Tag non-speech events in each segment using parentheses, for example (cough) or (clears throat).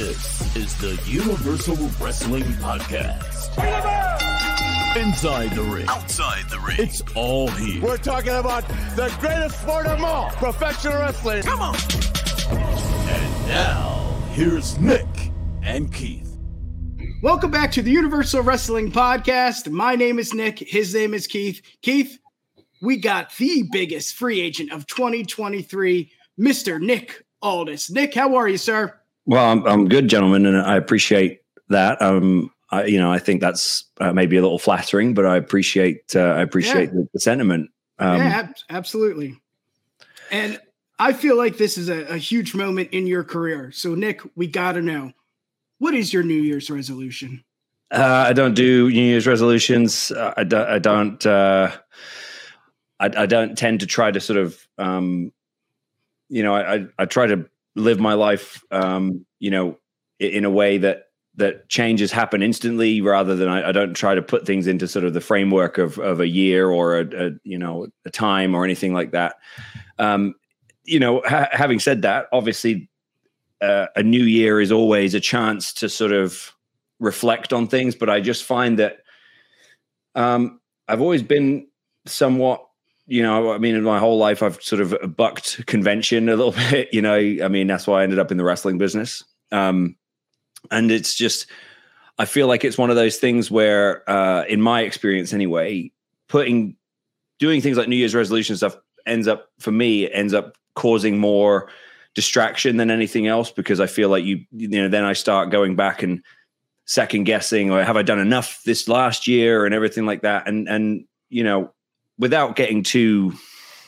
This is the Universal Wrestling Podcast. Inside the ring, outside the ring, it's all here. We're talking about the greatest sport of all, professional wrestling. Come on. And now, here's Nick and Keith. Welcome back to the Universal Wrestling Podcast. My name is Nick. His name is Keith. Keith, we got the biggest free agent of 2023, Mr. Nick Aldis. Nick, how are you, sir? Well, I'm, I'm good, gentlemen, and I appreciate that. Um, I, you know, I think that's uh, maybe a little flattering, but I appreciate uh, I appreciate Yeah. the, the sentiment. Um, yeah, ab- absolutely. And I feel like this is a, a huge moment in your career. So, Nick, we got to know what is your New Year's resolution? Uh, I don't do New Year's resolutions. I don't. I don't. Uh, I, I don't tend to try to sort of, um, you know, I, I try to live my life, um, you know, in a way that that changes happen instantly, rather than I, I don't try to put things into sort of the framework of of a year or a, a you know a time or anything like that. Um, you know, ha- having said that, obviously, uh, a new year is always a chance to sort of reflect on things, but I just find that um, I've always been somewhat, you know, I mean, in my whole life, I've sort of bucked convention a little (laughs) bit, you know, I mean, that's why I ended up in the wrestling business. Um, and it's just, I feel like it's one of those things where, uh, in my experience anyway, putting, doing things like New Year's resolution stuff ends up, for me, ends up causing more distraction than anything else because I feel like you, you know, then I start going back and, second guessing or have I done enough this last year and everything like that. And and you know, without getting too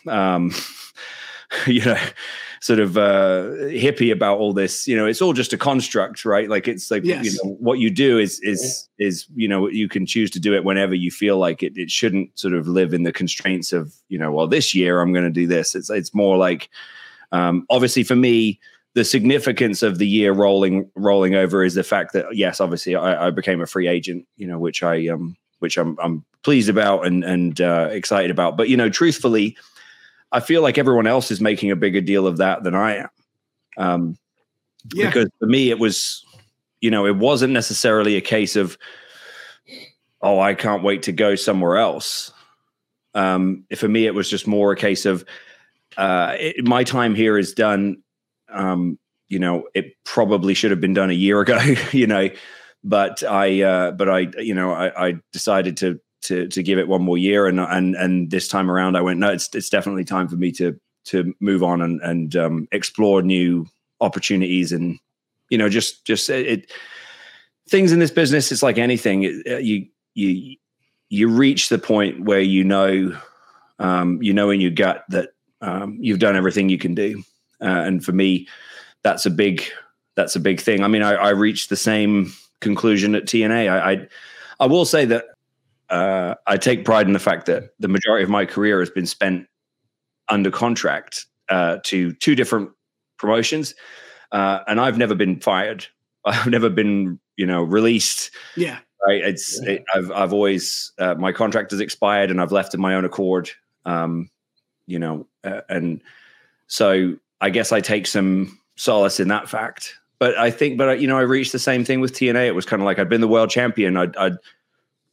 um (laughs) you know sort of uh hippie about all this, you know, it's all just a construct, right? Like it's like Yes. you know what you do is is is you know you can choose to do it whenever you feel like it. It shouldn't sort of live in the constraints of, you know, well, this year I'm gonna do this. It's it's more like um obviously for me the significance of the year rolling rolling over is the fact that yes, obviously I, I became a free agent, you know, which I um which I'm I'm pleased about and and uh, excited about. But you know, truthfully, I feel like everyone else is making a bigger deal of that than I am. Um, Yeah. because for me it was you know it wasn't necessarily a case of oh i can't wait to go somewhere else um for me it was just more a case of uh it, my time here is done um you know it probably should have been done a year ago (laughs) you know but i uh but i you know i i decided to to to give it one more year and and and this time around i went no it's it's definitely time for me to to move on and and um explore new opportunities and you know just just it, it things in this business it's like anything. It, uh, you you you reach the point where you know um you know in your gut that um you've done everything you can do. Uh, and for me that's a big that's a big thing. I mean i, I reached the same conclusion at tna i i, I will say that uh, I take pride in the fact that the majority of my career has been spent under contract uh, to two different promotions, uh, and I've never been fired. (laughs) I've never been, you know, released. Yeah. Right? It's it, I've I've always uh, my contract has expired, and I've left of my own accord. Um, you know, uh, and so I guess I take some solace in that fact. But I think, but you know, I reached the same thing with TNA. It was kind of like I'd been the world champion. I'd, I'd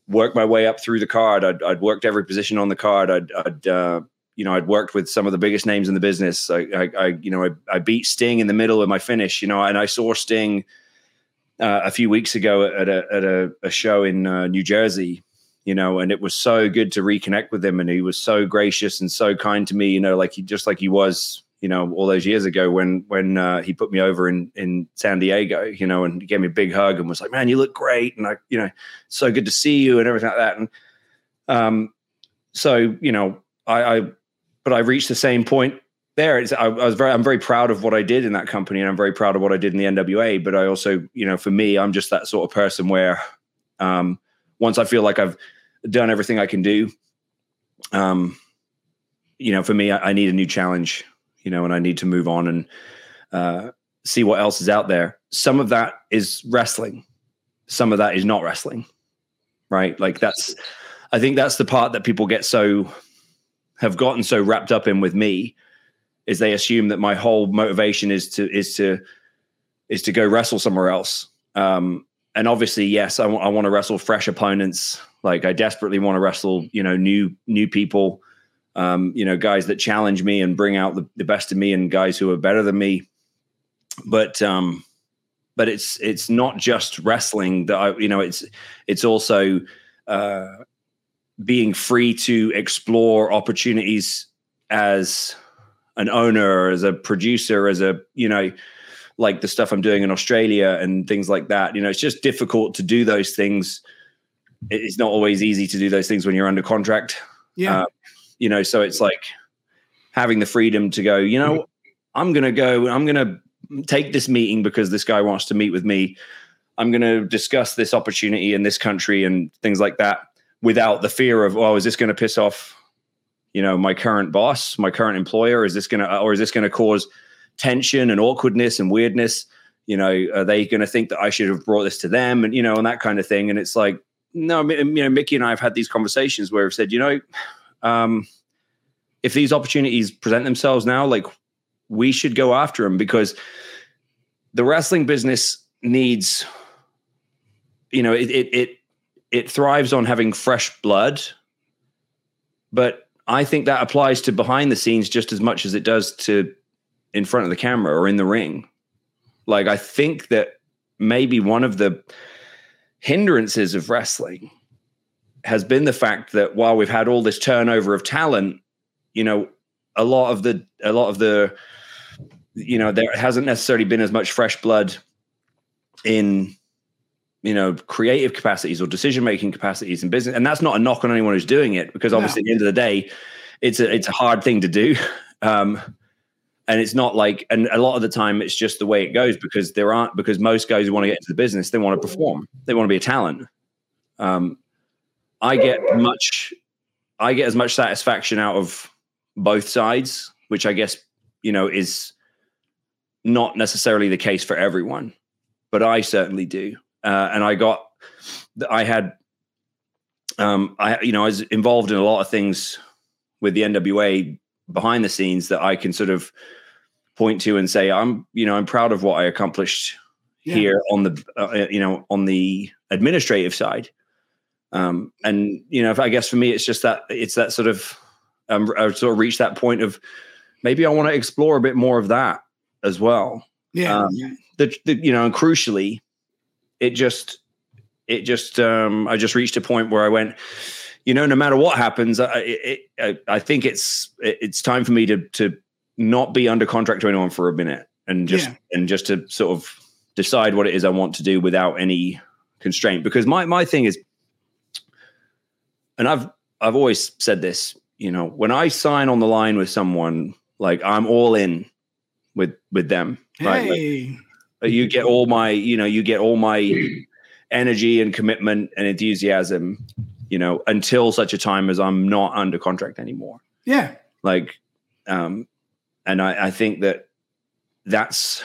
worked my way up through the card. I'd, I'd worked every position on the card. I'd, I'd uh, you know, I'd worked with some of the biggest names in the business. I, I, I you know, I, I beat Sting in the middle of my finish. You know, and I saw Sting uh, a few weeks ago at a at a, a show in uh, New Jersey. You know, and it was so good to reconnect with him, and he was so gracious and so kind to me. You know, like he just like he was, you know, all those years ago when when uh, he put me over in in San Diego. You know, and he gave me a big hug and was like, "Man, you look great," and I, you know, so good to see you and everything like that. And um, so you know, I, I but I reached the same point there. It's, I, I was very, I'm very proud of what I did in that company, and I'm very proud of what I did in the NWA. But I also, you know, for me, I'm just that sort of person where um, once I feel like I've done everything I can do, um, you know, for me, I, I need a new challenge, you know, and I need to move on and uh, see what else is out there. Some of that is wrestling, some of that is not wrestling, right? Like that's, I think that's the part that people get so have gotten so wrapped up in with me is they assume that my whole motivation is to is to is to go wrestle somewhere else. Um, and obviously, yes, I, w- I want to wrestle fresh opponents. Like I desperately want to wrestle, you know, new new people, um, you know, guys that challenge me and bring out the, the best of me, and guys who are better than me. But um, but it's it's not just wrestling that I, you know, it's it's also uh, being free to explore opportunities as an owner, as a producer, as a you know like the stuff I'm doing in Australia and things like that. You know, it's just difficult to do those things. It's not always easy to do those things when you're under contract. Yeah. Uh, you know, so it's like having the freedom to go, you know, I'm going to go, I'm going to take this meeting because this guy wants to meet with me. I'm going to discuss this opportunity in this country and things like that without the fear of, oh, is this going to piss off, you know, my current boss, my current employer? Is this going to, or is this going to cause tension and awkwardness and weirdness you know are they going to think that i should have brought this to them and you know and that kind of thing and it's like no you know mickie and i have had these conversations where i've said you know um, if these opportunities present themselves now like we should go after them because the wrestling business needs you know it it it, it thrives on having fresh blood but i think that applies to behind the scenes just as much as it does to in front of the camera or in the ring. Like I think that maybe one of the hindrances of wrestling has been the fact that while we've had all this turnover of talent, you know, a lot of the a lot of the you know, there hasn't necessarily been as much fresh blood in you know creative capacities or decision making capacities in business. And that's not a knock on anyone who's doing it because obviously no. at the end of the day it's a it's a hard thing to do. (laughs) Um and it's not like and a lot of the time it's just the way it goes because there aren't because most guys who want to get into the business they want to perform. They want to be a talent. Um, i get much i get as much satisfaction out of both sides which i guess you know is not necessarily the case for everyone but i certainly do uh, and i got i had um i you know i was involved in a lot of things with the nwa behind the scenes that i can sort of point to and say i'm you know i'm proud of what i accomplished yeah. here on the uh, you know on the administrative side um and you know if i guess for me it's just that it's that sort of um i sort of reached that point of maybe i want to explore a bit more of that as well yeah, um, the, the you know and crucially it just it just um i just reached a point where i went you know no matter what happens i it, I, I think it's it's time for me to to not be under contract to anyone for a minute and just yeah. and just to sort of decide what it is I want to do without any constraint. Because my my thing is, and I've I've always said this, you know, when I sign on the line with someone, like I'm all in with with them. Right? Hey. Like, you get all my, you know, you get all my energy and commitment and enthusiasm, you know, until such a time as I'm not under contract anymore. Yeah. Like, um, and I, I think that that's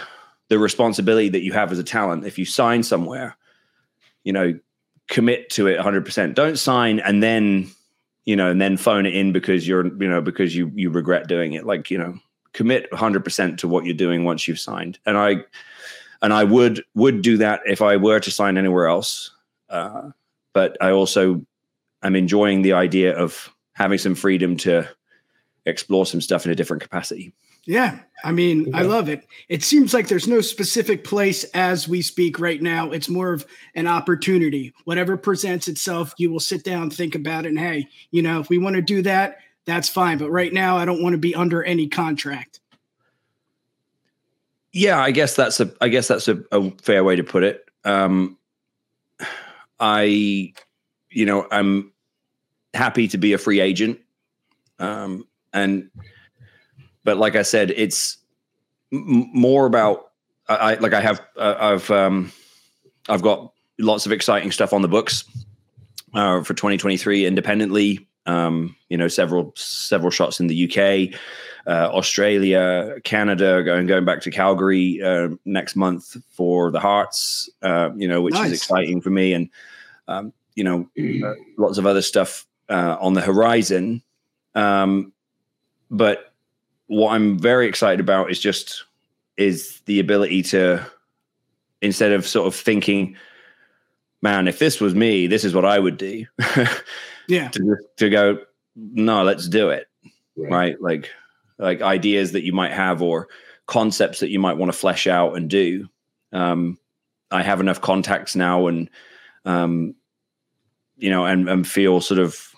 the responsibility that you have as a talent. If you sign somewhere, you know, commit to it 100%. Don't sign and then, you know, and then phone it in because you're, you know, because you you regret doing it. Like, you know, commit 100% to what you're doing once you've signed. And I and I would would do that if I were to sign anywhere else. Uh, but I also am enjoying the idea of having some freedom to explore some stuff in a different capacity. Yeah, I mean, yeah. I love it. It seems like there's no specific place as we speak right now. It's more of an opportunity. Whatever presents itself, you will sit down, think about it, and hey, you know, if we want to do that, that's fine. But right now, I don't want to be under any contract. Yeah, I guess that's a I guess that's a, a fair way to put it. Um, I, you know, I'm happy to be a free agent. Um, and but like I said, it's m- more about I, like I have uh, I've um, I've got lots of exciting stuff on the books uh, for 2023 independently. Um, you know, several several shots in the UK, uh, Australia, Canada, going going back to Calgary uh, next month for the Hearts. Uh, you know, which nice. is exciting for me, and um, you know, uh, lots of other stuff uh, on the horizon. Um, but what I'm very excited about is just is the ability to instead of sort of thinking, man, if this was me, this is what I would do. (laughs) yeah. To, to go, no, let's do it. Right. right. Like, like ideas that you might have or concepts that you might want to flesh out and do. Um, I have enough contacts now and, um, you know, and, and feel sort of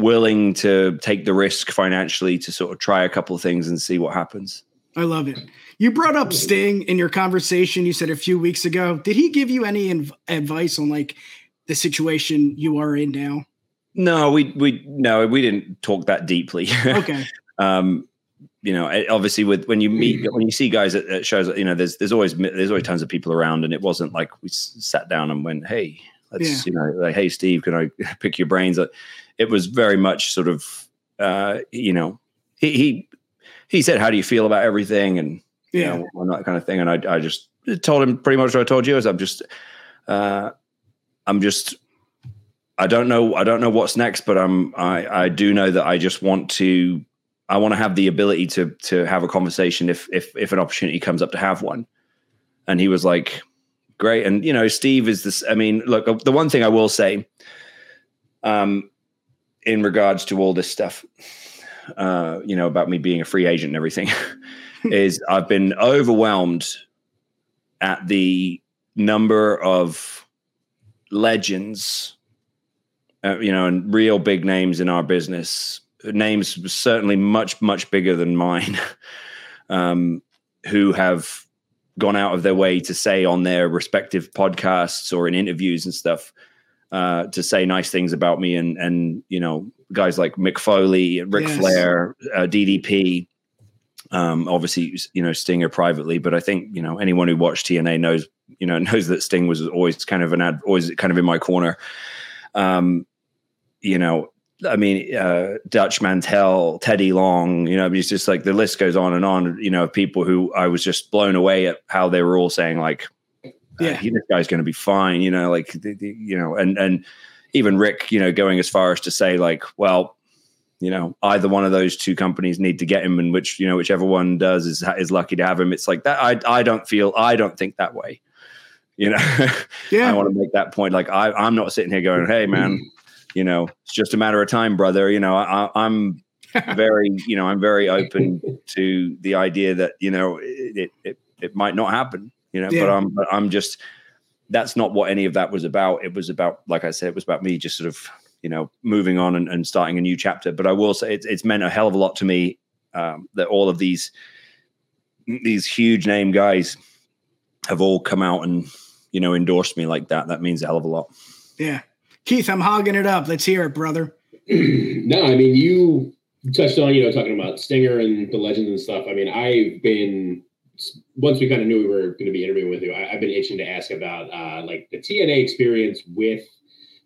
willing to take the risk financially to sort of try a couple of things and see what happens. I love it. You brought up Sting in your conversation. You said a few weeks ago. Did he give you any inv- advice on like the situation you are in now? No, we we no, we didn't talk that deeply. Okay. (laughs) um, you know, obviously, with when you meet when you see guys at, at, shows, you know, there's there's always there's always tons of people around, and it wasn't like we sat down and went, "Hey, let's," yeah. you know, like, "Hey, Steve, can I (laughs) pick your brains?" It was very much sort of, uh, you know, he he he said, "How do you feel about everything?" and yeah, you know, that kind of thing. And I, I just told him pretty much what I told you is I'm just, uh, I'm just, I don't know, I don't know what's next, but I'm, I, I do know that I just want to, I want to have the ability to, to have a conversation if, if, if an opportunity comes up to have one. And he was like, great. And, you know, Steve is this, I mean, look, the one thing I will say, um, in regards to all this stuff, uh, you know, about me being a free agent and everything. (laughs) is I've been overwhelmed at the number of legends, uh, you know, and real big names in our business, names certainly much, much bigger than mine, (laughs) um, who have gone out of their way to say on their respective podcasts or in interviews and stuff uh, to say nice things about me and and you know guys like Mick Foley, Ric yes. Flair, uh, DDP, um, obviously, you know, Stinger privately, but I think you know anyone who watched TNA knows you know (laughs) knows that Sting was always kind of an ad, always kind of in my corner. Um, you know, I mean, uh, Dutch Mantell, Teddy Long, you know, it's just like the list goes on and on. You know, people who I was just blown away at how they were all saying like, yeah, uh, this guy's going to be fine. You know, like the, the, you know, and and even Ric, you know, going as far as to say like, well, you know either one of those two companies need to get him and which you know whichever one does is is lucky to have him. It's like that i i don't feel i don't think that way you know? (laughs) Yeah i want to make that point like i i'm not sitting here going hey man (laughs) you know it's just a matter of time brother you know I, i'm (laughs) very you know i'm very open to the idea that you know it it, it might not happen you know yeah. but i'm but i'm just that's not what any of that was about it was about like i said it was about me just sort of you know moving on and, and starting a new chapter. But I will say it's, it's meant a hell of a lot to me um, that all of these these huge name guys have all come out and you know endorsed me like that. That means a hell of a lot. Yeah, Keith, I'm hogging it up. Let's hear it, brother. (clears throat) no, I mean you touched on you know talking about Stinger and the legends and stuff. I mean I've been once we kind of knew we were going to be interviewing with you, I, have been itching to ask about uh, like the TNA experience with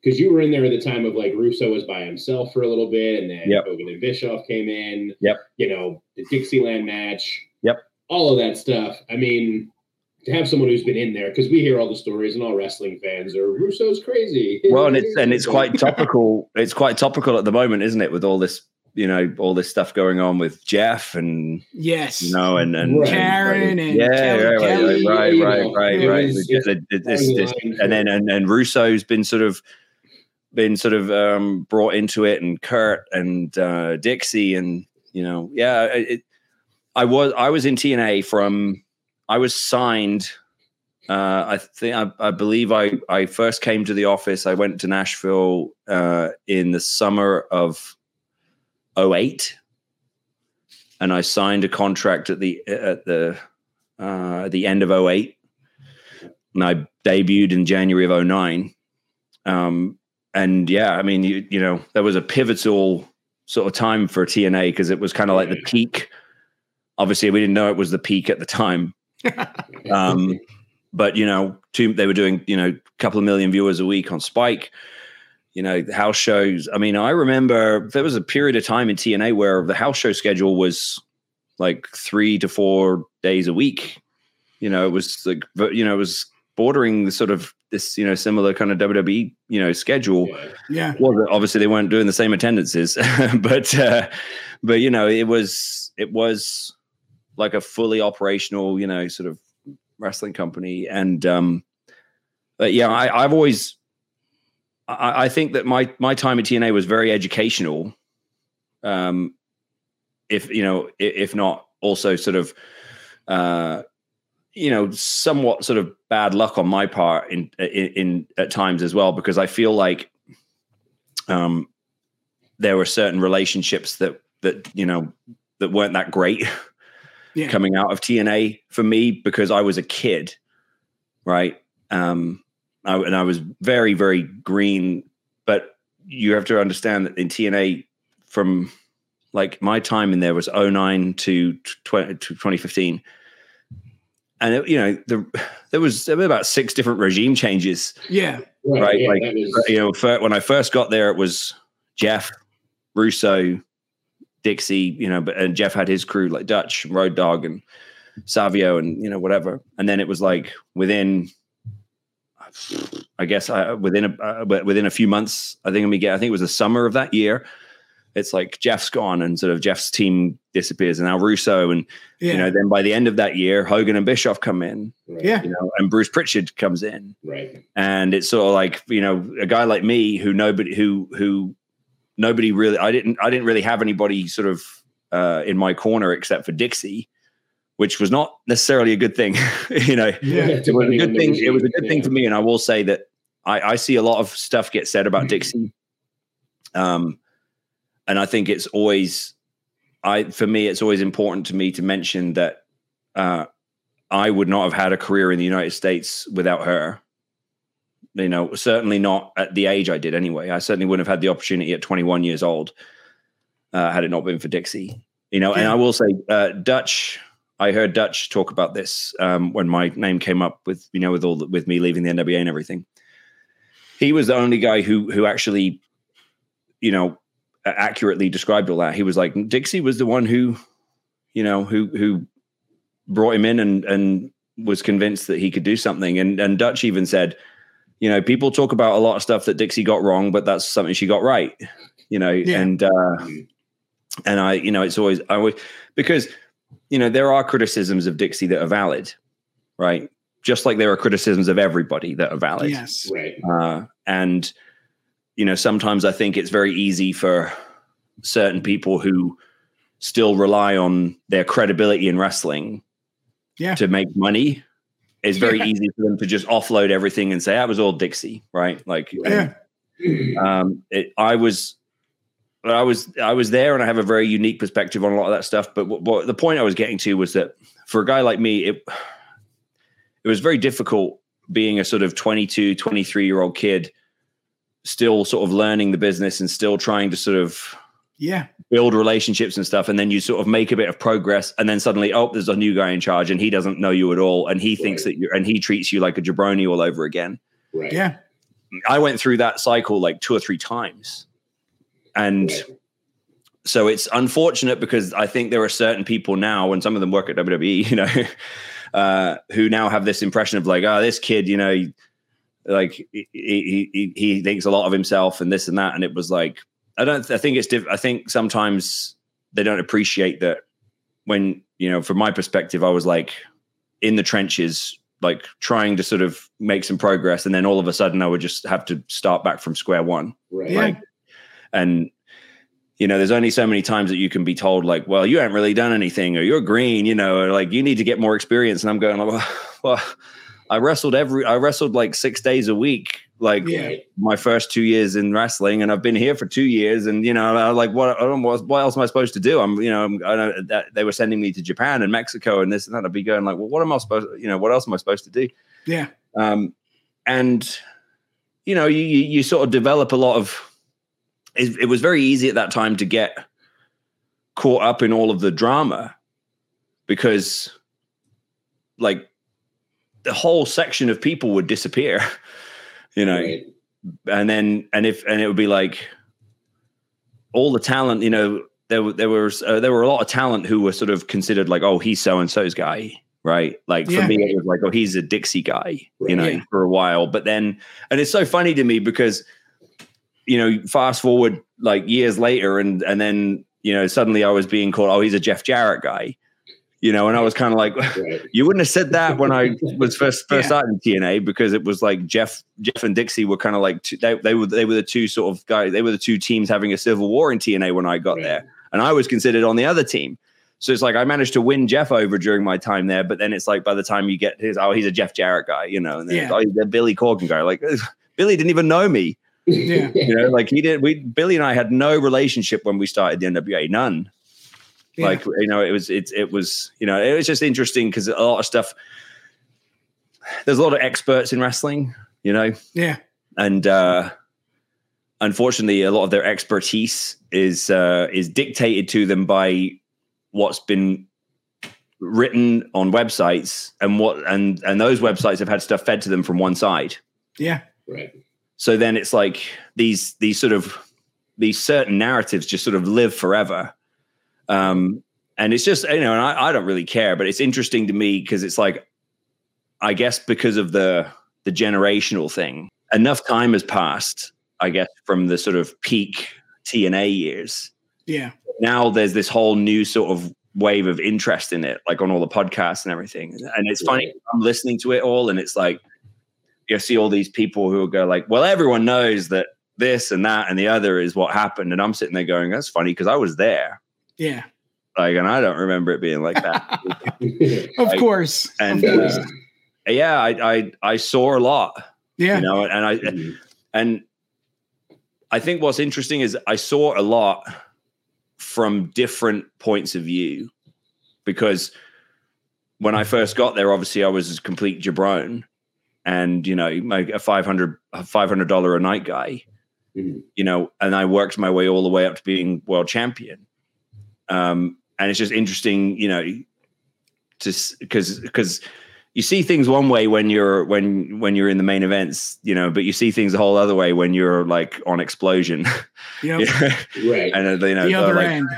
because you were in there at the time of like Russo was by himself for a little bit, and then yep. Hogan and Bischoff came in. Yep. You know the Dixieland match. Yep. All of that stuff. I mean, to have someone who's been in there because we hear all the stories and all wrestling fans are Russo's crazy. Well, and it's and it's quite topical. it's quite topical at the moment, isn't it? With all this you know all this stuff going on with Jeff and yes, you know, and and right. Karen and, yeah, Kelly, right, Kelly, right, right, right, right, right, right. and then and and Russo's been sort of been sort of um, brought into it, and Kurt and uh, Dixie, and you know, yeah, it, I was I was in TNA from I was signed. Uh, I think I, I, believe I I first came to the office. I went to Nashville uh, in the summer of 08 and I signed a contract at the at the uh, at the end of 08 and I debuted in January of 09. Um, and yeah, I mean, you you know, there was a pivotal sort of time for TNA because it was kind of like the peak. Obviously, we didn't know it was the peak at the time. (laughs) um, but you know, two, they were doing you know a couple of million viewers a week on Spike. You know, house shows. I mean, I remember there was a period of time in TNA where the house show schedule was like three to four days a week. You know, it was like you know, it was bordering the sort of this you know similar kind of WWE you know schedule. Yeah. Well, obviously they weren't doing the same attendances, (laughs) but uh, but you know it was it was like a fully operational you know sort of wrestling company. And um, but yeah, I, I've always I, I think that my my time at TNA was very educational. Um, if you know, if, not also sort of, uh, you know, somewhat sort of bad luck on my part in, in, in at times as well, because I feel like, um, there were certain relationships that that you know that weren't that great (laughs) Yeah. coming out of TNA for me because I was a kid, right? Um, I, and I was very, very green. But you have to understand that in TNA, from like my time in there was 09 to, tw- to 2015. And it, you know, the, there was there were about six different regime changes Yeah. right? yeah, like that was- you know, fir- when I first got there, it was Jeff, Russo, Dixie, you know, but and Jeff had his crew like Dutch, Road Dog, and Savio, and you know whatever. And then it was like within, I guess, I, within a uh, within a few months, I think we get. I think it was the summer of that year. It's like Jeff's gone, and sort of Jeff's team disappears, and now Russo, and Yeah. you know, then by the end of that year, Hogan and Bischoff come in, right, yeah. you know, and Bruce Pritchard comes in, right, and it's sort of like you know a guy like me who nobody who who nobody really I didn't I didn't really have anybody sort of uh, in my corner except for Dixie, which was not necessarily a good thing. (laughs) you know, Yeah. it was a good thing. It was a good thing for me, and I will say that I, I see a lot of stuff get said about Dixie, um, and I think it's always I for me it's always important to me to mention that uh, I would not have had a career in the United States without her. You know, certainly not at the age I did. Anyway, I certainly wouldn't have had the opportunity at 21 years old uh, had it not been for Dixie. You know, and I will say, uh, Dutch. I heard Dutch talk about this um, when my name came up with you know with all the, with me leaving the NWA and everything. He was the only guy who who actually, you know, accurately described all that. He was like Dixie was the one who, you know, who who brought him in and and was convinced that he could do something. And and Dutch even said, you know, people talk about a lot of stuff that Dixie got wrong, but that's something she got right. You know, Yeah. and uh, and I, you know, it's always I always because you know there are criticisms of Dixie that are valid, right? Just like there are criticisms of everybody that are valid Yes. right, uh, and you know sometimes i think it's very easy for certain people who still rely on their credibility in wrestling Yeah. to make money it's very Yeah. easy for them to just offload everything and say that was all dixie right like Yeah. um it, i was I was I was there, and I have a very unique perspective on a lot of that stuff. But what, what the point I was getting to was that for a guy like me, it it was very difficult being a sort of 22, 23 year old kid, still sort of learning the business and still trying to sort of Yeah. build relationships and stuff. And then you sort of make a bit of progress, and then suddenly, oh, there's a new guy in charge, and he doesn't know you at all, and he thinks that you and he treats you like a jabroni all over again. right, Yeah. I went through that cycle like two or three times. And so it's unfortunate because I think there are certain people now, and some of them work at WWE, (laughs) you know, uh, who now have this impression of like, oh, this kid, you know, like he, he he he thinks a lot of himself and this and that, and it was like, I don't, I think it's, diff- I think sometimes they don't appreciate that when you know, from my perspective, I was like in the trenches, like trying to sort of make some progress, and then all of a sudden, I would just have to start back from square one. Right, Yeah. And you know there's only so many times that you can be told like well you haven't really done anything or you're green you know or like you need to get more experience and i'm going like well, (laughs) well i wrestled every i wrestled like six days a week like Yeah. my first two years in wrestling and i've been here for two years and you know I'm like what I don't what, what else am i supposed to do i'm you know I'm, i know that they were sending me to japan and mexico and this and that i'd be going like well what am i supposed you know what else am i supposed to do Yeah. um, and you know you you sort of develop a lot of it, it was very easy at that time to get caught up in all of the drama because like the whole section of people would disappear (laughs) you know? Right, and then and if and it would be like all the talent you know there were there was uh, there were a lot of talent who were sort of considered like oh he's so and so's guy right? Like for me it was like oh he's a dixie guy you know Yeah. for a while. But then and it's so funny to me because you know fast forward like years later and and then you know suddenly i was being called oh he's a jeff jarrett guy you know, and I was kind of like, (laughs) you wouldn't have said that when I was first (laughs) first Yeah. starting TNA because it was like Jeff Jeff and Dixie were kind of like two, they they were they were the two sort of guys they were the two teams having a civil war in TNA when I got Right. there, and I was considered on the other team. So it's like I managed to win Jeff over during my time there, but then it's like by the time you get his oh he's a Jeff Jarrett guy, you know, and then Yeah. oh he's a Billy Corgan guy. Like (laughs) Billy didn't even know me, Yeah. (laughs) you know, like he did. We Billy and I had no relationship when we started the NWA, none Yeah. like you know it was it, it was you know it was just interesting because a lot of stuff there's a lot of experts in wrestling you know yeah. and uh unfortunately a lot of their expertise is uh is dictated to them by what's been written on websites and what and and those websites have had stuff fed to them from one side Yeah. Right. So then it's like these these sort of these certain narratives just sort of live forever um and it's just you know and i, I don't really care but it's interesting to me because it's like i guess because of the the generational thing enough time has passed i guess from the sort of peak tna years Yeah. now there's this whole new sort of wave of interest in it, like on all the podcasts and everything. And it's funny, I'm listening to it all, and it's like you see all these people who go like, "Well, everyone knows that this and that and the other is what happened," and I'm sitting there going, "That's funny because I was there." Yeah. Like, and I don't remember it being like that. (laughs) (laughs) Of Like, course. and of course. uh, yeah, I, I I saw a lot, yeah. you know, and I Mhm. and I think what's interesting is I saw a lot from different points of view because when I first got there, obviously I was a complete jabron and, you know, like a 500 500 dollar a night guy, Mhm. you know, and I worked my way all the way up to being world champion. Um, and it's just interesting, you know, to because because you see things one way when you're when when you're in the main events, you know, but you see things a whole other way when you're like on Xplosion. (laughs) Yep. Yeah. (laughs) Right. and uh, you know, the other like, end.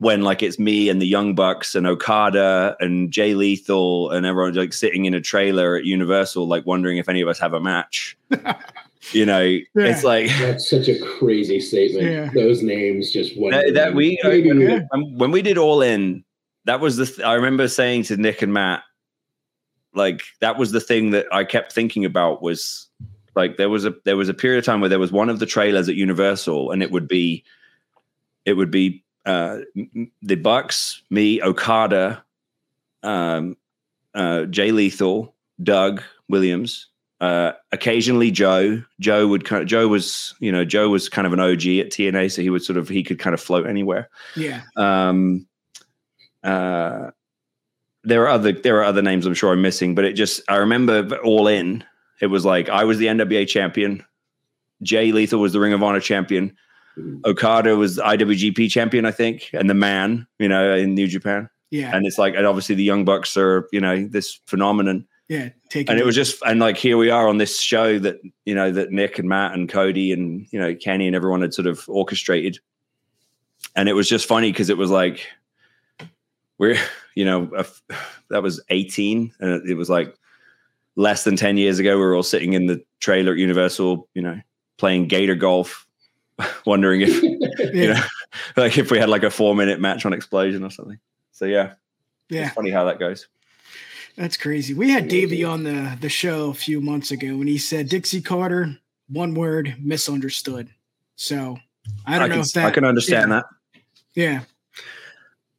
When like it's me and the Young Bucks and Okada and Jay Lethal and everyone like sitting in a trailer at Universal, like wondering if any of us have a match. (laughs) you know, it's like That's such a crazy statement. Yeah. Those names just what that, that we Maybe when, Yeah. when- um, when we did all in that was the th- i remember saying to nick and matt like that was the thing that i kept thinking about was like there was a there was a period of time where there was one of the trailers at universal and it would be it would be uh the bucks me okada um uh jay lethal doug williams uh occasionally joe joe would kind of joe was you know joe was kind of an og at tna so he would sort of he could kind of float anywhere Yeah. um uh there are other there are other names i'm sure i'm missing but it just i remember all in it was like i was the nwa champion jay lethal was the ring of honor champion. Okada was iwgp champion i think and the man you know in new japan Yeah. and it's like and obviously the young bucks are you know this phenomenon yeah. Take and it was just and like here we are on this show that you know that Nick and Matt and Cody and you know Kenny and everyone had sort of orchestrated, and it was just funny because it was like we're (laughs) you know a (sighs) that was eighteen and it- it was like less than ten years ago we were all sitting in the trailer at Universal you know playing Gator golf, (laughs) wondering if you (laughs) know (laughs) like if we had like a four minute match on Xplosion or something. So yeah, yeah. it's funny how that goes. That's crazy. We had Davey on the the show a few months ago, and he said Dixie Carter, one word, misunderstood. So I don't know can, if that. I can understand yeah. that. Yeah.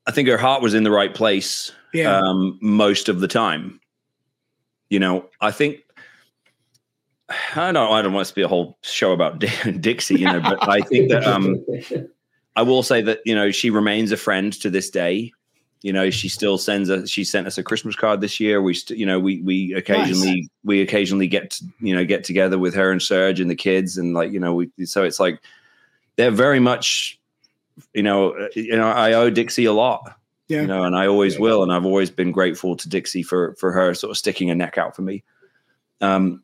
I think her heart was in the right place Yeah. um, most of the time. You know, I think I don't. I don't want this to be a whole show about (laughs) Dixie, you know, but I think that um, (laughs) I will say that you know she remains a friend to this day. You know, she still sends a. She sent us a Christmas card this year. We, st- you know, we we occasionally we occasionally get to, you know get together with her and Serg and the kids, and like you know, we so it's like they're very much, you know, uh, you know, I owe Dixie a lot yeah. you know, and I always will, and I've always been grateful to Dixie for for her sort of sticking her neck out for me. Um,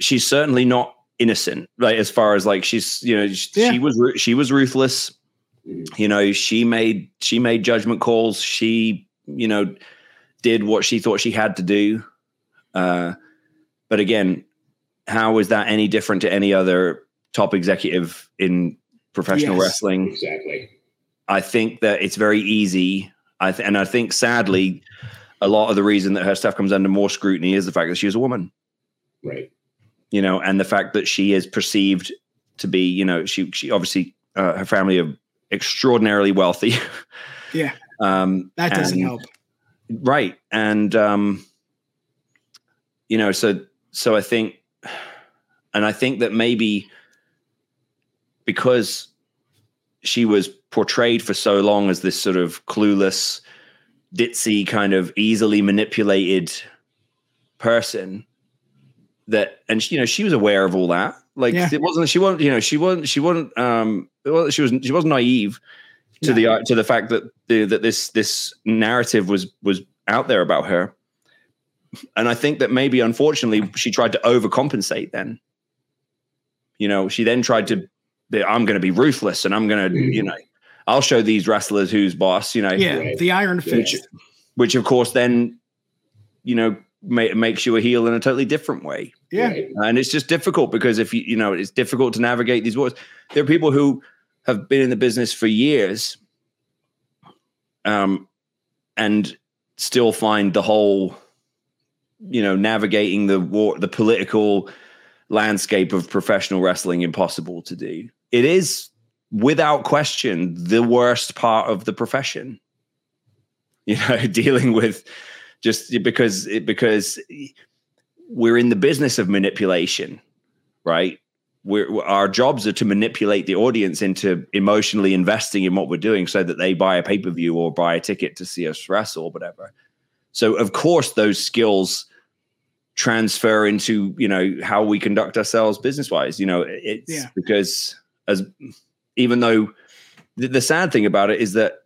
she's certainly not innocent, like as far as like she's you know she, Yeah. she was she was ruthless. You know, she made she made judgment calls. She you know did what she thought she had to do. Uh, but again, how is that any different to any other top executive in professional Yes. wrestling? exactly. I think that it's very easy I th- and I think sadly, a lot of the reason that her stuff comes under more scrutiny is the fact that she was a woman. Right. You know, and the fact that she is perceived to be, you know, she she obviously uh, her family are extraordinarily wealthy. (laughs) Yeah. um, That doesn't and- help. right and um you know so so i think and i think that maybe because she was portrayed for so long as this sort of clueless ditzy kind of easily manipulated person that and she, you know she was aware of all that. Like Yeah. it wasn't she wasn't you know she wasn't she wasn't um it wasn't, she was she wasn't naive to the to the fact that the, that this this narrative was was out there about her. And i think that maybe unfortunately she tried to overcompensate then. You know she then tried to be, i'm going to be ruthless and i'm going to you know i'll show these wrestlers who's boss you know. Yeah, Right. the Iron which, Fist. which of course then you know ma- makes you a heel in a totally different way Yeah, and it's just difficult because if you you know it's difficult to navigate these waters. There are people who have been in the business for years um and still find the whole you know navigating the war the political landscape of professional wrestling impossible to do. It is without question the worst part of the profession. (laughs) You know (laughs) dealing with just because it because we're in the business of manipulation, right? We're, our jobs are to manipulate the audience into emotionally investing in what we're doing so that they buy a pay per view or buy a ticket to see us wrestle or whatever. So, of course, those skills transfer into you know how we conduct ourselves business wise. You know, it's Yeah. because as even though the, the sad thing about it is that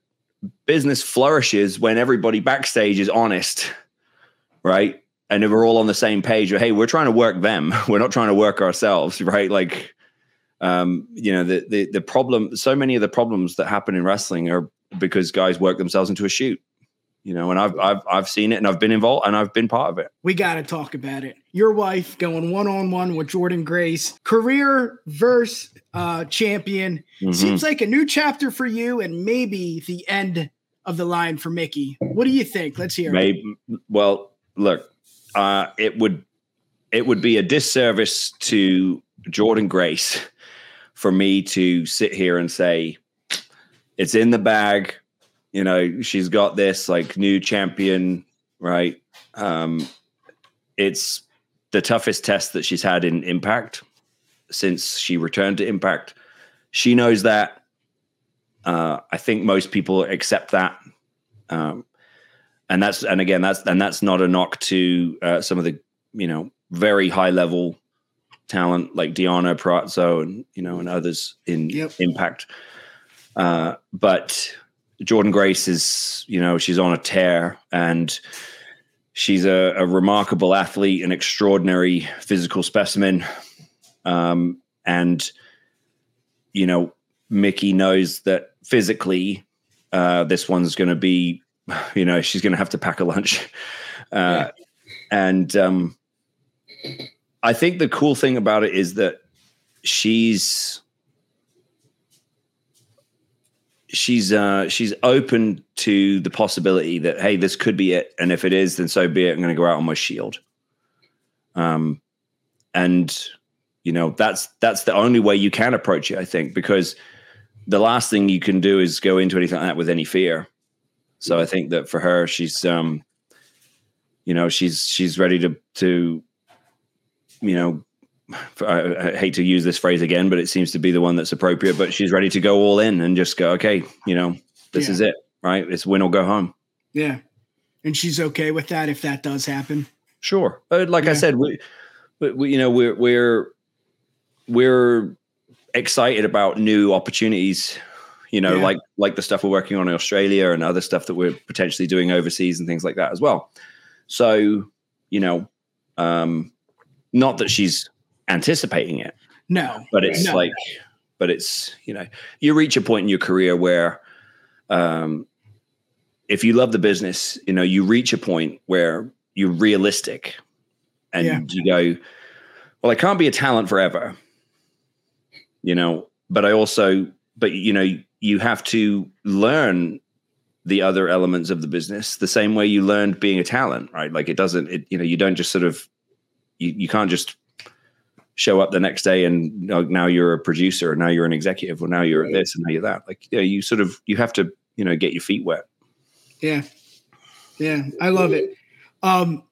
business flourishes when everybody backstage is honest, right? And if we're all on the same page, hey, we're trying to work them. (laughs) We're not trying to work ourselves, right? Like, um, you know, the the the problem. So many of the problems that happen in wrestling are because guys work themselves into a shoot. You know, and I've I've I've seen it, and I've been involved, and I've been part of it. we got to talk about it. Your wife going one on one with Jordynne Grace, career verse uh, champion. Mhm. Seems like a new chapter for you, and maybe the end of the line for Mickie. What do you think? Let's hear. it. Maybe. Well, look, uh, it would it would be a disservice to Jordynne Grace for me to sit here and say it's in the bag. You know, she's got this like new champion, right? Um, it's the toughest test that she's had in Impact since she returned to Impact. She knows that. Uh, I think most people accept that. Um, and that's and again that's and that's not a knock to uh, some of the you know very high level talent like Deonna Purrazzo and you know and others in Yep. Impact. Uh, but Jordynne Grace is you know she's on a tear and she's a, a remarkable athlete, an extraordinary physical specimen, um, and you know Mickie knows that physically uh, this one's going to be (sighs) you know she's going to have to pack a lunch. (laughs) Uh, and um, i think the cool thing about it is that she's she's uh, she's open to the possibility that hey this could be it. And if it is then so be it. I'm going to go out on my shield. Um and you know that's that's the only way you can approach it i think because the last thing you can do is go into anything like that with any fear so I think that for her, she's, um, you know, she's she's ready to to, you know, (sighs) I, I hate to use this phrase again, but it seems to be the one that's appropriate. But she's ready to go all in and just go, okay, you know, this Yeah. is it, right? It's win or go home. Yeah, and she's okay with that if that does happen. Sure, but like I said, we, we, we, you know, we're we're we're excited about new opportunities. You know, Yeah. like like the stuff we're working on in Australia and other stuff that we're potentially doing overseas and things like that as well. So, you know, um, not that she's anticipating it, No, but it's No. like, but it's you know, you reach a point in your career where, um, if you love the business, you know, you reach a point where you're realistic, and Yeah. you go, well, I can't be a talent forever, you know, but I also, but you know, you have to learn the other elements of the business the same way you learned being a talent, right? Like it doesn't, it, you know, you don't just sort of, you, you can't just show up the next day and you know, now you're a producer, or now you're an executive, or now you're Right. this and now you're that. Like, yeah, you sort of, you have to, you know, get your feet wet. Yeah. Yeah. I love it. Um,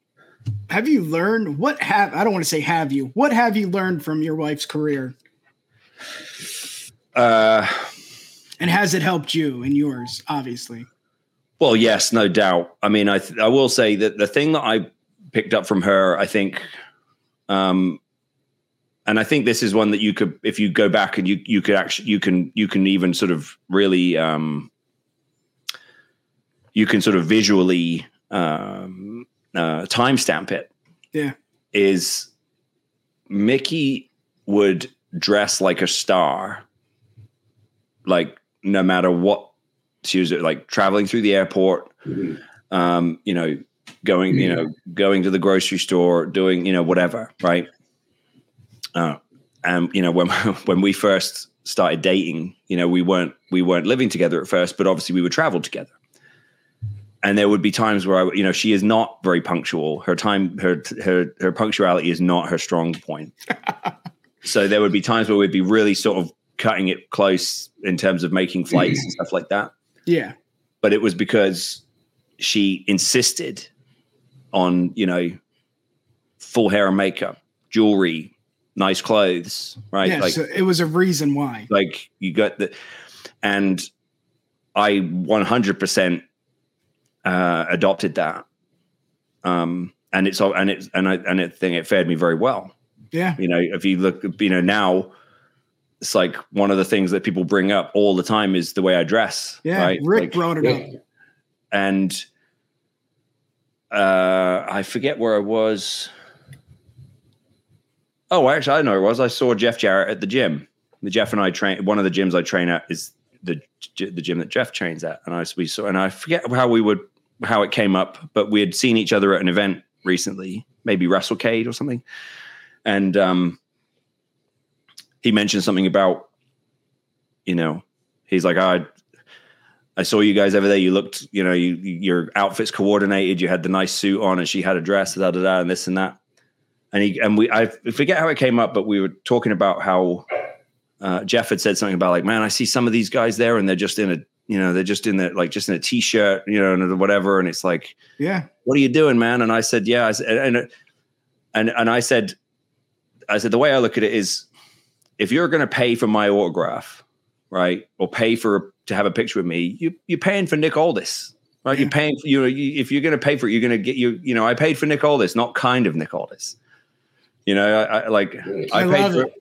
have you learned what have I don't want to say have you, what have you learned from your wife's career? Uh, And has it helped you and yours, obviously? Well, yes, no doubt. I mean, I th- I will say that the thing that I picked up from her, I think, um, and I think this is one that you could, if you go back and you you could actually you can you can even sort of really um, you can sort of visually um, uh, timestamp it. Yeah. Is Mickie would dress like a star, like no matter what she was like traveling through the airport, Mhm. um, you know, going, you know, going to the grocery store, doing, you know, whatever, right? Uh, and you know, when (laughs) when we first started dating, you know, we weren't we weren't living together at first, but obviously we would travel together. And there would be times where I, you know, she is not very punctual. Her time, her her her punctuality is not her strong point. (laughs) so there would be times where we'd be really sort of cutting it close in terms of making flights and stuff like that Yeah. but it was because she insisted on you know full hair and makeup jewelry nice clothes right yeah. like so it was a reason why. like you got the and i 100% uh adopted that um and it's all and it's and i and it thing it fared me very well Yeah. you know if you look you know now it's like one of the things that people bring up all the time is the way i dress Yeah. right Ric Like- brought it up. And uh I forget where I was. Oh, actually, I know where it was. I saw Jeff Jarrett at the gym. The Jeff and I train. One of the gyms I train at is the the gym that Jeff trains at, and I we saw. And I forget how we would how it came up, but we had seen each other at an event recently, maybe Russell WrestleCade or something, and um, he mentioned something about, you know, he's like, I I saw you guys over there. You looked, you know, you your outfits coordinated. You had the nice suit on, and she had a dress, da da da, and this and that. And he and we, I forget how it came up, but we were talking about how uh, Jeff had said something about like, man, I see some of these guys there, and they're just in a, you know, they're just in the like just in a t-shirt, you know, and whatever, and it's like, Yeah. what are you doing, man? And I said, yeah, I said, and and and I said, I said the way I look at it is, if you're going to pay for my autograph, right, or pay for to have a picture with me, you you're paying for Nick Aldis, right? Yeah. You're paying, for you know, you, if you're going to pay for it, you're going to get you, you know, I paid for Nick Aldis, not kind of Nick Aldis. You know, I, I like I, I paid love for. it.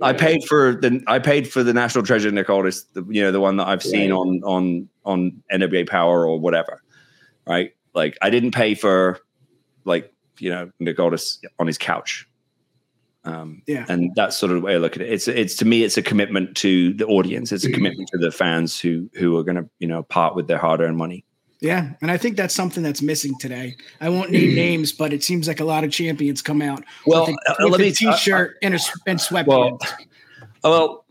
I paid for the I paid for the national treasure Nick Aldis, the, you know, the one that I've seen Right. on on on NWA Power or whatever, right? Like I didn't pay for like you know Nick Aldis on his couch. Um, Yeah. and that's sort of the way I look at it. It's it's to me, it's a commitment to the audience. It's a mm-hmm. commitment to the fans who who are going to you know part with their hard earned money. Yeah, and I think that's something that's missing today. I won't name mm. names, but it seems like a lot of champions come out Well, with a, uh, with let a me- uh, t-shirt uh, and a and sweatpants. Well, uh, well,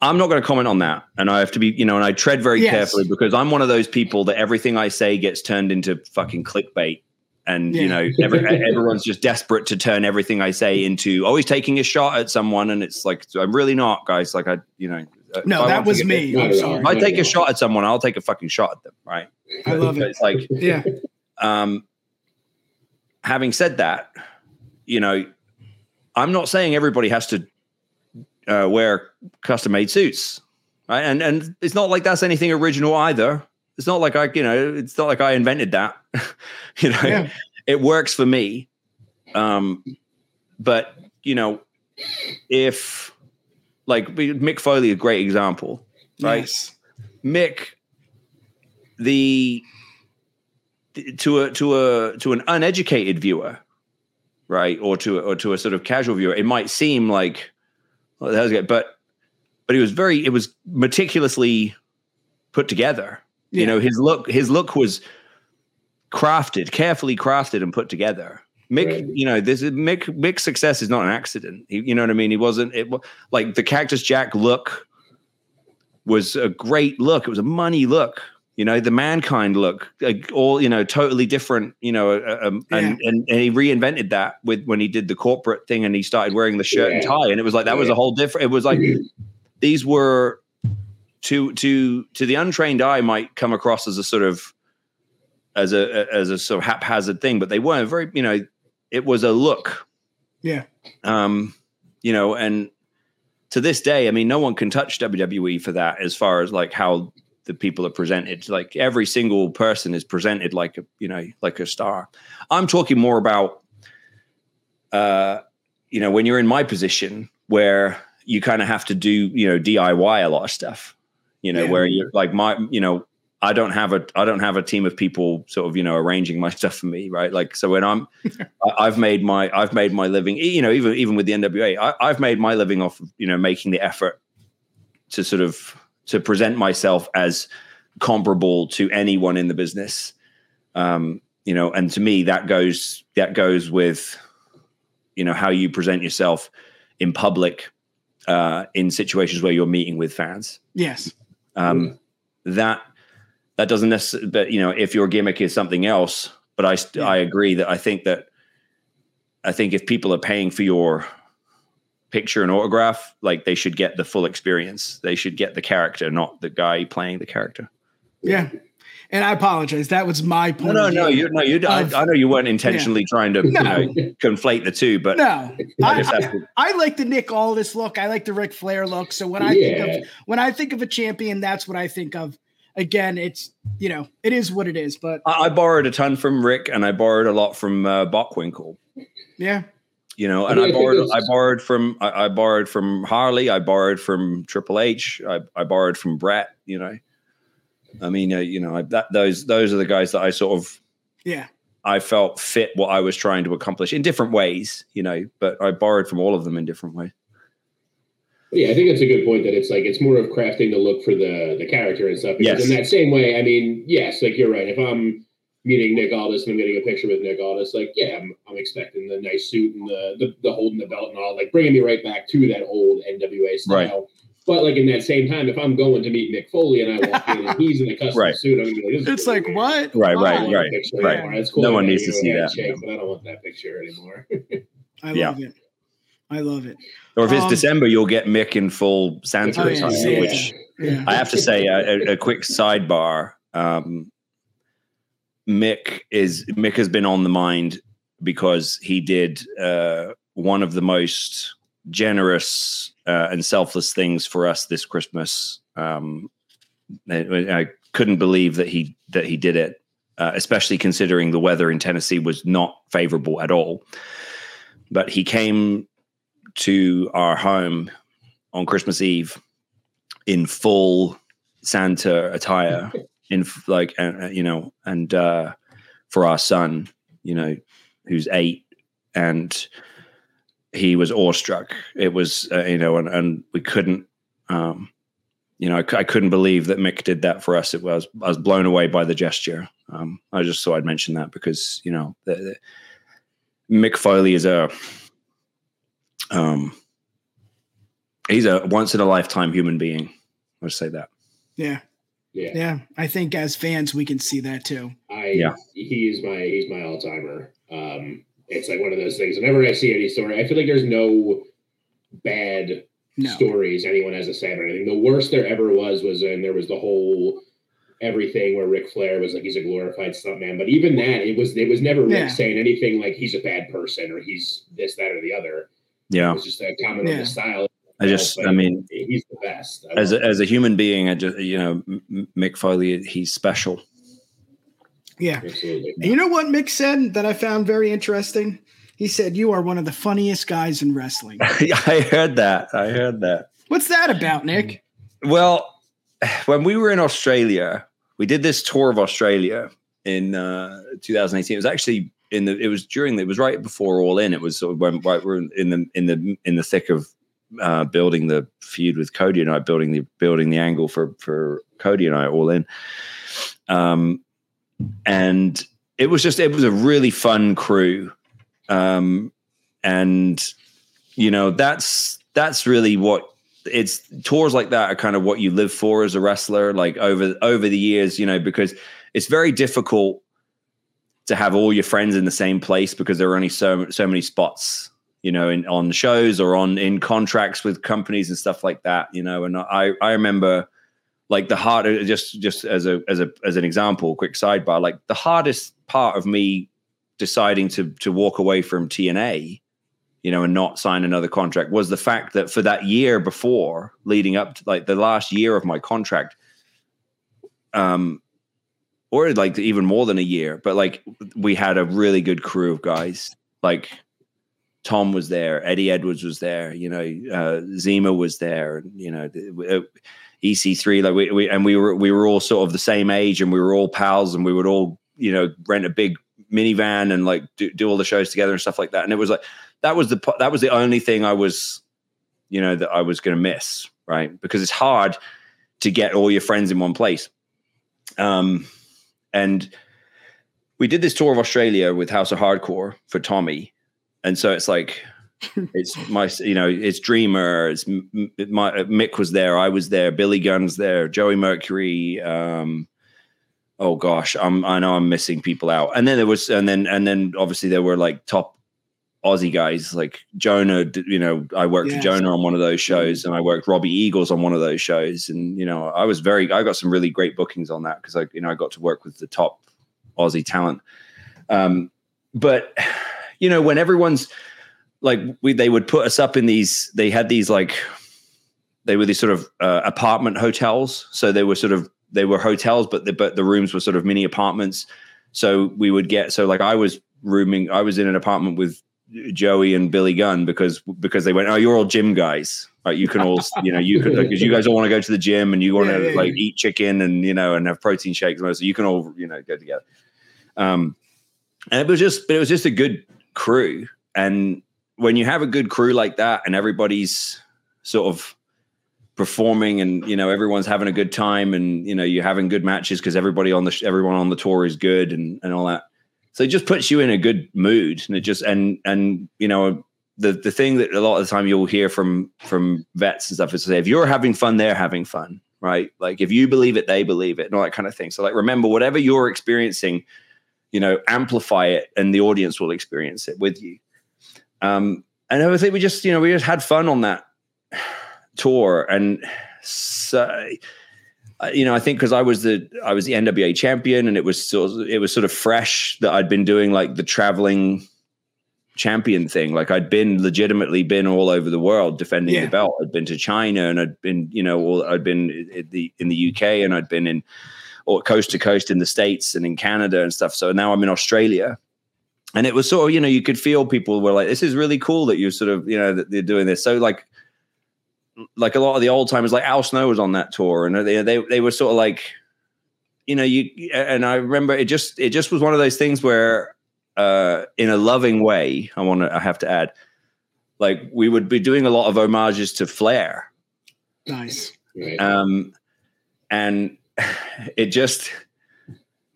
I'm not going to comment on that, and I have to be, you know, and I tread very Yes. carefully because I'm one of those people that everything I say gets turned into fucking clickbait, and you know, every, everyone's just desperate to turn everything I say into, oh, taking a shot at someone, and it's like I'm really not, guys. Like I, you know, uh, no, that was me. Sorry. If I take a shot at someone, I'll take a fucking shot at them, right? I love it. It's like Yeah, um, having said that, you know, I'm not saying everybody has to uh, wear custom made suits, right? And and it's not like that's anything original either. It's not like I, you know, it's not like I invented that. (laughs) you know, yeah, it works for me. Um, but you know, if like Mick Foley, a great example, right? Yes. Mick, the to a to a to an uneducated viewer, right, or to or to a sort of casual viewer, it might seem like, well, that was good, but but he was very it was meticulously put together. Yeah. You know, his look his look was crafted, carefully crafted and put together. Mick, Right. you know, this is Mick. Mick's success is not an accident. He, you know what I mean? He wasn't. It like the Cactus Jack look was a great look. It was a money look. You know, the mankind look, like all you know, totally different. You know, uh, um, Yeah. and, and and he reinvented that with when he did the corporate thing and he started wearing the shirt and tie, and it was like that was a whole different. It was like these were to to to the untrained eye might come across as a sort of as a as a sort of haphazard thing, but they weren't very. You know, it was a look Yeah. um, you know, and to this day, I mean, no one can touch WWE for that as far as like how the people are presented. Like every single person is presented like a, you know, like a star. I'm talking more about, uh, you know, when you're in my position where you kind of have to do, you know, DIY a lot of stuff, you know, Yeah. where you're like my, you know, I don't have a I don't have a team of people sort of you know arranging (laughs) my stuff for me, right? Like so when I'm (laughs) I've made my I've made my living, you know, even even with the NWA, I, I've made my living off of, you know making the effort to sort of to present myself as comparable to anyone in the business, um, you know, and to me that goes that goes with you know how you present yourself in public uh, in situations where you're meeting with fans Yes. Um, that that doesn't necessarily but you know if your gimmick is something else but i st- Yeah. i agree that i think that i think if people are paying for your picture and autograph like they should get the full experience they should get the character not the guy playing the character Yeah. And I apologize. That was my point. no of no you no you I, Of- I know you weren't intentionally trying to No. you know conflate the two but No, I I, I, I like the Nick Aldis look. I like the Ric Flair look. So when I Yeah. think of when I think of a champion, that's what I think of. Again, it's you know, it is what it is. But I, I borrowed a ton from ric and i borrowed a lot from uh, bockwinkel yeah, you know I and mean, i, I borrowed i borrowed from I, I borrowed from harley i borrowed from triple h i, I borrowed from bret you know i mean uh, you know I, that those those are the guys that i sort of yeah, i felt fit what i was trying to accomplish in different ways you know but i borrowed from all of them in different ways Yeah, I think that's a good point. That it's like it's more of crafting the look for the the character and stuff. Because Yes. In that same way, I mean, yes, like you're right. If I'm meeting Nick Aldis and I'm getting a picture with Nick Aldis, like yeah, I'm, I'm expecting the nice suit and the, the the holding the belt and all, like bringing me right back to that old NWA style. Right. But like in that same time, if I'm going to meet Mick Foley and I walk in and he's in a custom Right. suit, I'm gonna be like, this is it's like weird. what? Right, I right, right, right. anymore. It's cool. No one needs to see that, handshake, no. But I don't want that picture anymore. (laughs) I Yeah. love it. I love it. or if it's Um, december you'll get mick in full santa Oh, yeah, attire Santa. which Yeah. I have to say a, a, a quick sidebar. Um, Mick is Mick has been on the mind because he did uh, one of the most generous uh, and selfless things for us this Christmas. Um, I, couldn't believe that he that he did it, uh, especially considering the weather in Tennessee was not favorable at all. But he came to our home on Christmas Eve in full Santa attire, (laughs) in like uh, uh, you know, and uh, for our son, you know, who's eight, and he was awestruck. It was uh, you know, and, and we couldn't, um, you know, I couldn't believe that Mick did that for us. It was I was blown away by the gesture. Um, I just thought I'd mention that because you know, the, the, Mick Foley is a um he's a once in a lifetime human being. Let's say that. Yeah. yeah. Yeah. I think as fans we can see that too. I Yeah. he's my he's my all timer. Um, it's like one of those things. Whenever I see any story, I feel like there's no bad No. stories anyone has to say about anything. The worst there ever was was when there was the whole everything where Ric Flair was like he's a glorified stuntman. But even that, it was it was never Ric Yeah. saying anything like he's a bad person or he's this, that, or the other. It Yeah. was just a comment on Yeah. the style. I just But I mean he's the best. I as a, as a human being, I just you know M- M- Mick Foley he's special. Yeah. absolutely. And you know what Mick said that I found very interesting? He said, You are one of the funniest guys in wrestling. (laughs) I heard that. I heard that. What's that about, Nick? Well, when we were in Australia, we did this tour of Australia in uh, 2018. It was actually in the. It was during. The, it was right before All In. It was sort of when right, we're in the in the in the thick of uh, building the feud with Cody and I, building the building the angle for for Cody and I All In. Um, and it was just it was a really fun crew, um, and you know that's that's really what it's tours like that are kind of what you live for as a wrestler like over over the years you know because it's very difficult to have all your friends in the same place because there are only so so many spots you know in on shows or on in contracts with companies and stuff like that you know. And i i remember like the hard just just as a as a as an example quick sidebar like the hardest part of me deciding to to walk away from tna you know, and not sign another contract was the fact that for that year before, leading up to like the last year of my contract, um, or like even more than a year, but like we had a really good crew of guys. Like Tom was there, Eddie Edwards was there, you know, uh, Zima was there, you know, uh, EC3. Like we, we and we were we were all sort of the same age, and we were all pals, and we would all you know rent a big minivan and like do, do all the shows together and stuff like that. And it was like that was the that was the only thing I was, you know, that I was going to miss, right? Because it's hard to get all your friends in one place. Um, and we did this tour of Australia with House of Hardcore for Tommy, and so it's like it's my you know it's Dreamer, it's my Mick was there, I was there, Billy Gunn's there, Joey Mercury. Um, oh gosh, I'm I know I'm missing people out, and then there was and then and then obviously there were like top Aussie guys like Jonah. You know, I worked with Jonah on one of those shows, and I worked Robbie Eagles on one of those shows. And you know, I was very, I got some really great bookings on that because I, you know, I got to work with the top Aussie talent. Um, but (sighs) you know, when everyone's like, we they would put us up in these. They had these like, they were these sort of uh, apartment hotels. So they were sort of they were hotels, but the but the rooms were sort of mini apartments. So we would get so like I was rooming. I was in an apartment with Joey and Billy Gunn because because they went, oh, you're all gym guys. Right, you can all, you know, you could because you guys all want to go to the gym and you want to yeah, yeah, like yeah. eat chicken and you know and have protein shakes. So you can all, you know, go together. Um, and it was just, but it was just a good crew. And when you have a good crew like that, and everybody's sort of performing, and you know, everyone's having a good time, and you know, you're having good matches because everybody on the everyone on the tour is good, and and all that so it just puts you in a good mood, and it just and and you know the the thing that a lot of the time you'll hear from from vets and stuff is to say if you're having fun, they're having fun, right? Like if you believe it, they believe it, and all that kind of thing. So like remember, whatever you're experiencing, you know, amplify it, and the audience will experience it with you. Um, and I think we just you know we just had fun on that tour, and so you know, I think because I was the I was the NWA champion, and it was sort of, it was sort of fresh that I'd been doing like the traveling champion thing. Like I'd been legitimately been all over the world defending yeah. the belt. I'd been to China, and I'd been you know all, I'd been in the in the UK, and I'd been in or coast to coast in the states and in Canada and stuff. So now I'm in Australia. And it was sort of, you know, you could feel people were like, this is really cool that you're sort of, you know, that they're doing this. So like like a lot of the old timers, like Al Snow was on that tour, and they they they were sort of like, you know, you and I remember it just it just was one of those things where, uh, in a loving way, I want to I have to add, like we would be doing a lot of homages to Flair. Nice. Um, and (sighs) it just,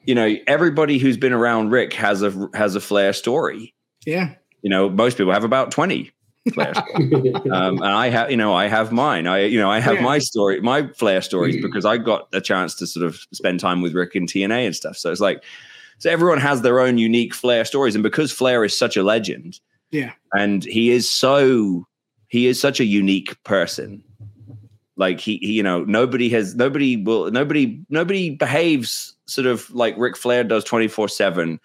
you know, everybody who's been around Ric has a has a Flair story. Yeah. You know, most people have about twenty Flair. (laughs) um, and I have, you know, I have mine. I, you know, I have yeah. my story, my Flair stories mm-hmm. because I got a chance to sort of spend time with Ric in TNA and stuff. So it's like, so everyone has their own unique Flair stories, and because Flair is such a legend, yeah, and he is so, he is such a unique person. Like he, he you know, nobody has, nobody will, nobody, nobody behaves sort of like Ric Flair does twenty four seven.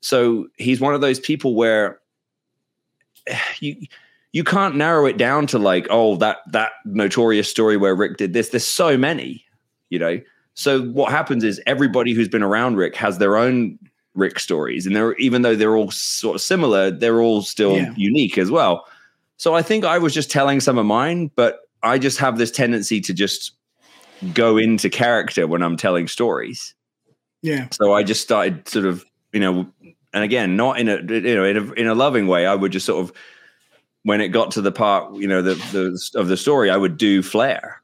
So he's one of those people where (sighs) you you can't narrow it down to like oh that that notorious story where Ric did this. There's so many, you know. So what happens is everybody who's been around Ric has their own Ric stories, and they're even though they're all sort of similar, they're all still yeah. unique as well. So I think I was just telling some of mine, but I just have this tendency to just go into character when I'm telling stories. Yeah. So I just started sort of, you know, and again, not in a you know in a in a loving way. I would just sort of when it got to the part you know the, the of the story, I would do Flair,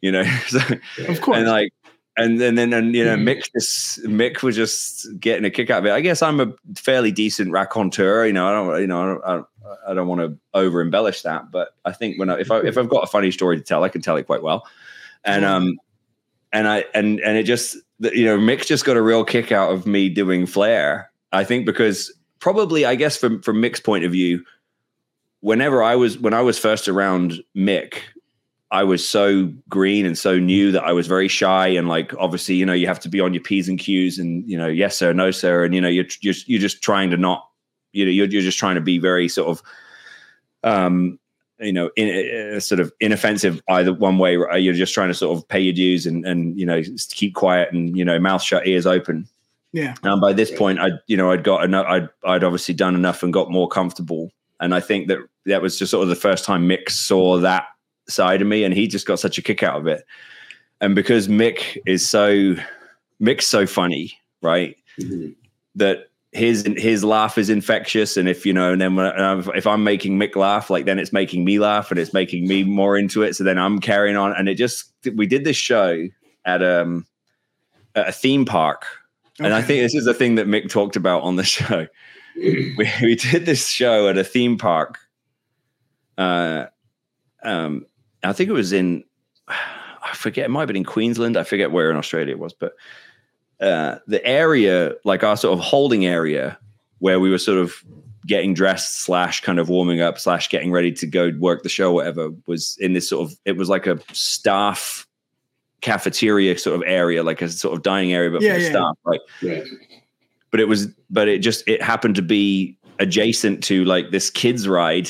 you know, (laughs) so, of course, and like and then then and you know Mick just Mick was just getting a kick out of it. I guess I'm a fairly decent raconteur. You know, I don't you know I don't, I don't want to over embellish that, but I think when I, if I if I've got a funny story to tell, I can tell it quite well. And um and I and and it just you know Mick just got a real kick out of me doing flair. I think because probably I guess from from Mick's point of view, whenever I was when I was first around Mick, I was so green and so new that I was very shy and like obviously you know you have to be on your p's and q's and you know yes sir no sir and you know you're just you're just trying to not you know you're, you're just trying to be very sort of um you know in, in, sort of inoffensive either one way you're just trying to sort of pay your dues and and you know keep quiet and you know mouth shut ears open. Yeah. And by this point I you know I'd got enough I'd I'd obviously done enough and got more comfortable. And I think that that was just sort of the first time Mick saw that side of me, and he just got such a kick out of it. And because Mick is so Mick's so funny, right? Mm-hmm. That his his laugh is infectious, and if you know, and then when, if I'm making Mick laugh, like then it's making me laugh, and it's making me more into it. So then I'm carrying on, and it just we did this show at um at a theme park, okay. and I think this is the thing that Mick talked about on the (laughs) show. we, we did this show at a theme park uh, um, I think it was in, (sighs) I forget, it might have been in Queensland. I forget where in Australia it was, but uh, the area, like our sort of holding area where we were sort of getting dressed slash kind of warming up slash getting ready to go work the show, whatever, was in this sort of, it was like a staff cafeteria sort of area, like a sort of dining area, but yeah, for yeah. staff, right? Yeah. But it was, but it just, it happened to be adjacent to like this kids ride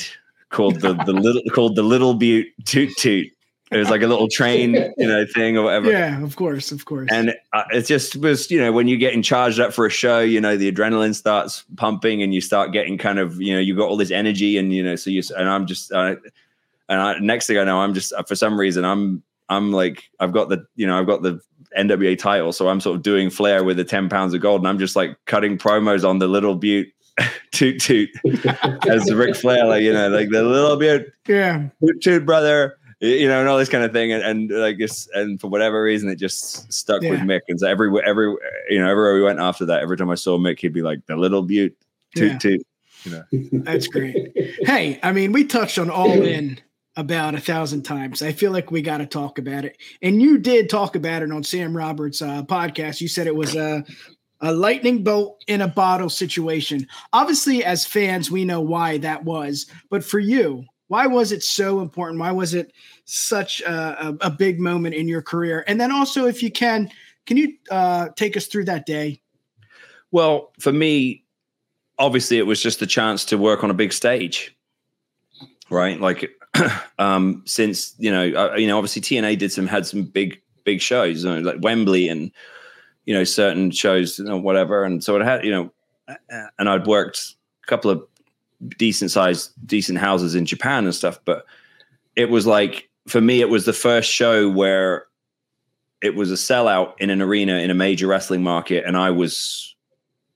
called the the little (laughs) called the Little Butte Toot Toot. It was like a little train, you know, thing or whatever. Yeah, of course, of course. And uh, it just was, you know, when you're getting charged up for a show, you know, the adrenaline starts pumping, and you start getting kind of, you know, you got all this energy, and you know, so you and I'm just, uh, and I, next thing I know, I'm just uh, for some reason I'm I'm like I've got the, you know, I've got the NWA title, so I'm sort of doing flair with the ten pounds of gold, and I'm just like cutting promos on the Little Butte (laughs) toot toot as Ric Flair, like you know, like the little bit, yeah, toot toot brother, you know, and all this kind of thing, and, and like this, and for whatever reason, it just stuck yeah. with Mick, and so every every you know, everywhere we went after that, every time I saw Mick, he'd be like the little butte, toot yeah. toot. You know. That's great. hey, I mean, we touched on all in about a thousand times. I feel like we got to talk about it. And you did talk about it on Sam Roberts' uh, podcast. You said it was a a lightning bolt in a bottle situation. Obviously, as fans, we know why that was. But for you, why was it so important? Why was it such a, a, a big moment in your career? And then also, if you can, can you uh, take us through that day? Well, for me, obviously, it was just the chance to work on a big stage, right? Like, (clears throat) um, since you know, uh, you know, obviously TNA did some had some big big shows, you know, like Wembley and you know certain shows or whatever and so it had you know and i'd worked a couple of decent sized decent houses in japan and stuff but it was like for me it was the first show where it was a sellout in an arena in a major wrestling market and i was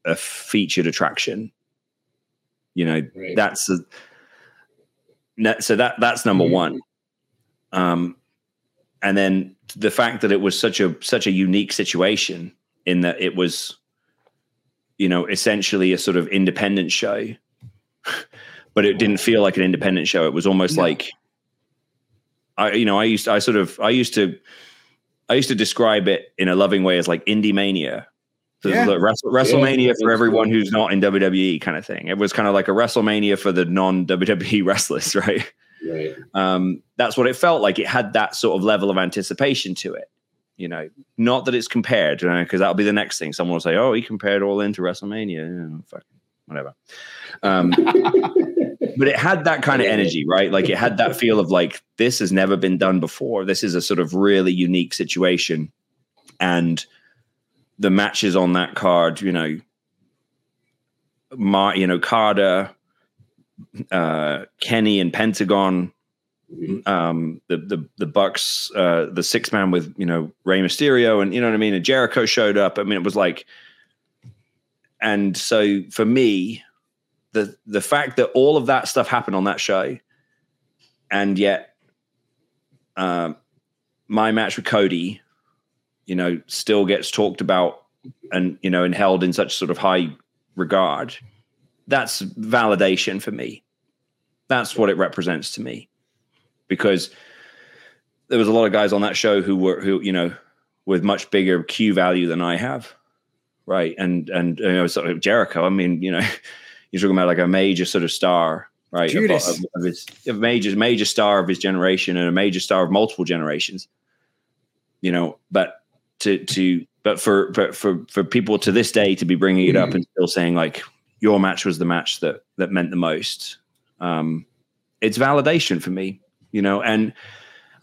a featured attraction you know right. that's a so that that's number mm-hmm. one um and then the fact that it was such a such a unique situation in that it was you know essentially a sort of independent show (laughs) but it didn't feel like an independent show it was almost no. like i you know i used i sort of i used to i used to describe it in a loving way as like indie mania so yeah. like Wrestle, WrestleMania yeah, for everyone who's not in WWE kind of thing. It was kind of like a WrestleMania for the non WWE (laughs) wrestlers, right? Right. Um, that's what it felt like. It had that sort of level of anticipation to it you know, not that it's compared, because you know, because that'll be the next thing. Someone will say, "Oh, he compared all into WrestleMania." fuck, whatever. Um, (laughs) but it had that kind of energy, right? Like it had that feel of like this has never been done before. This is a sort of really unique situation, and the matches on that card, you know, Mar, you know, Carter, uh, Kenny, and Pentagon Mm-hmm. um, the the the Bucks, uh, the six man with you know Rey Mysterio, and you know what I mean. And Jericho showed up. I mean, it was like, and so for me, the the fact that all of that stuff happened on that show, and yet, uh, my match with Cody you know, still gets talked about and you know and held in such sort of high regard. That's validation for me. That's what it represents to me, because there was a lot of guys on that show who were who you know with much bigger Q value than I have, right? And and you know, sort of Jericho. I mean, you know, (laughs) you're talking about like a major sort of star, right? Of, of, of his, a major major star of his generation and a major star of multiple generations. You know, but to to but for but for for people to this day to be bringing it mm-hmm. up and still saying like your match was the match that that meant the most. Um, it's validation for me, you know, and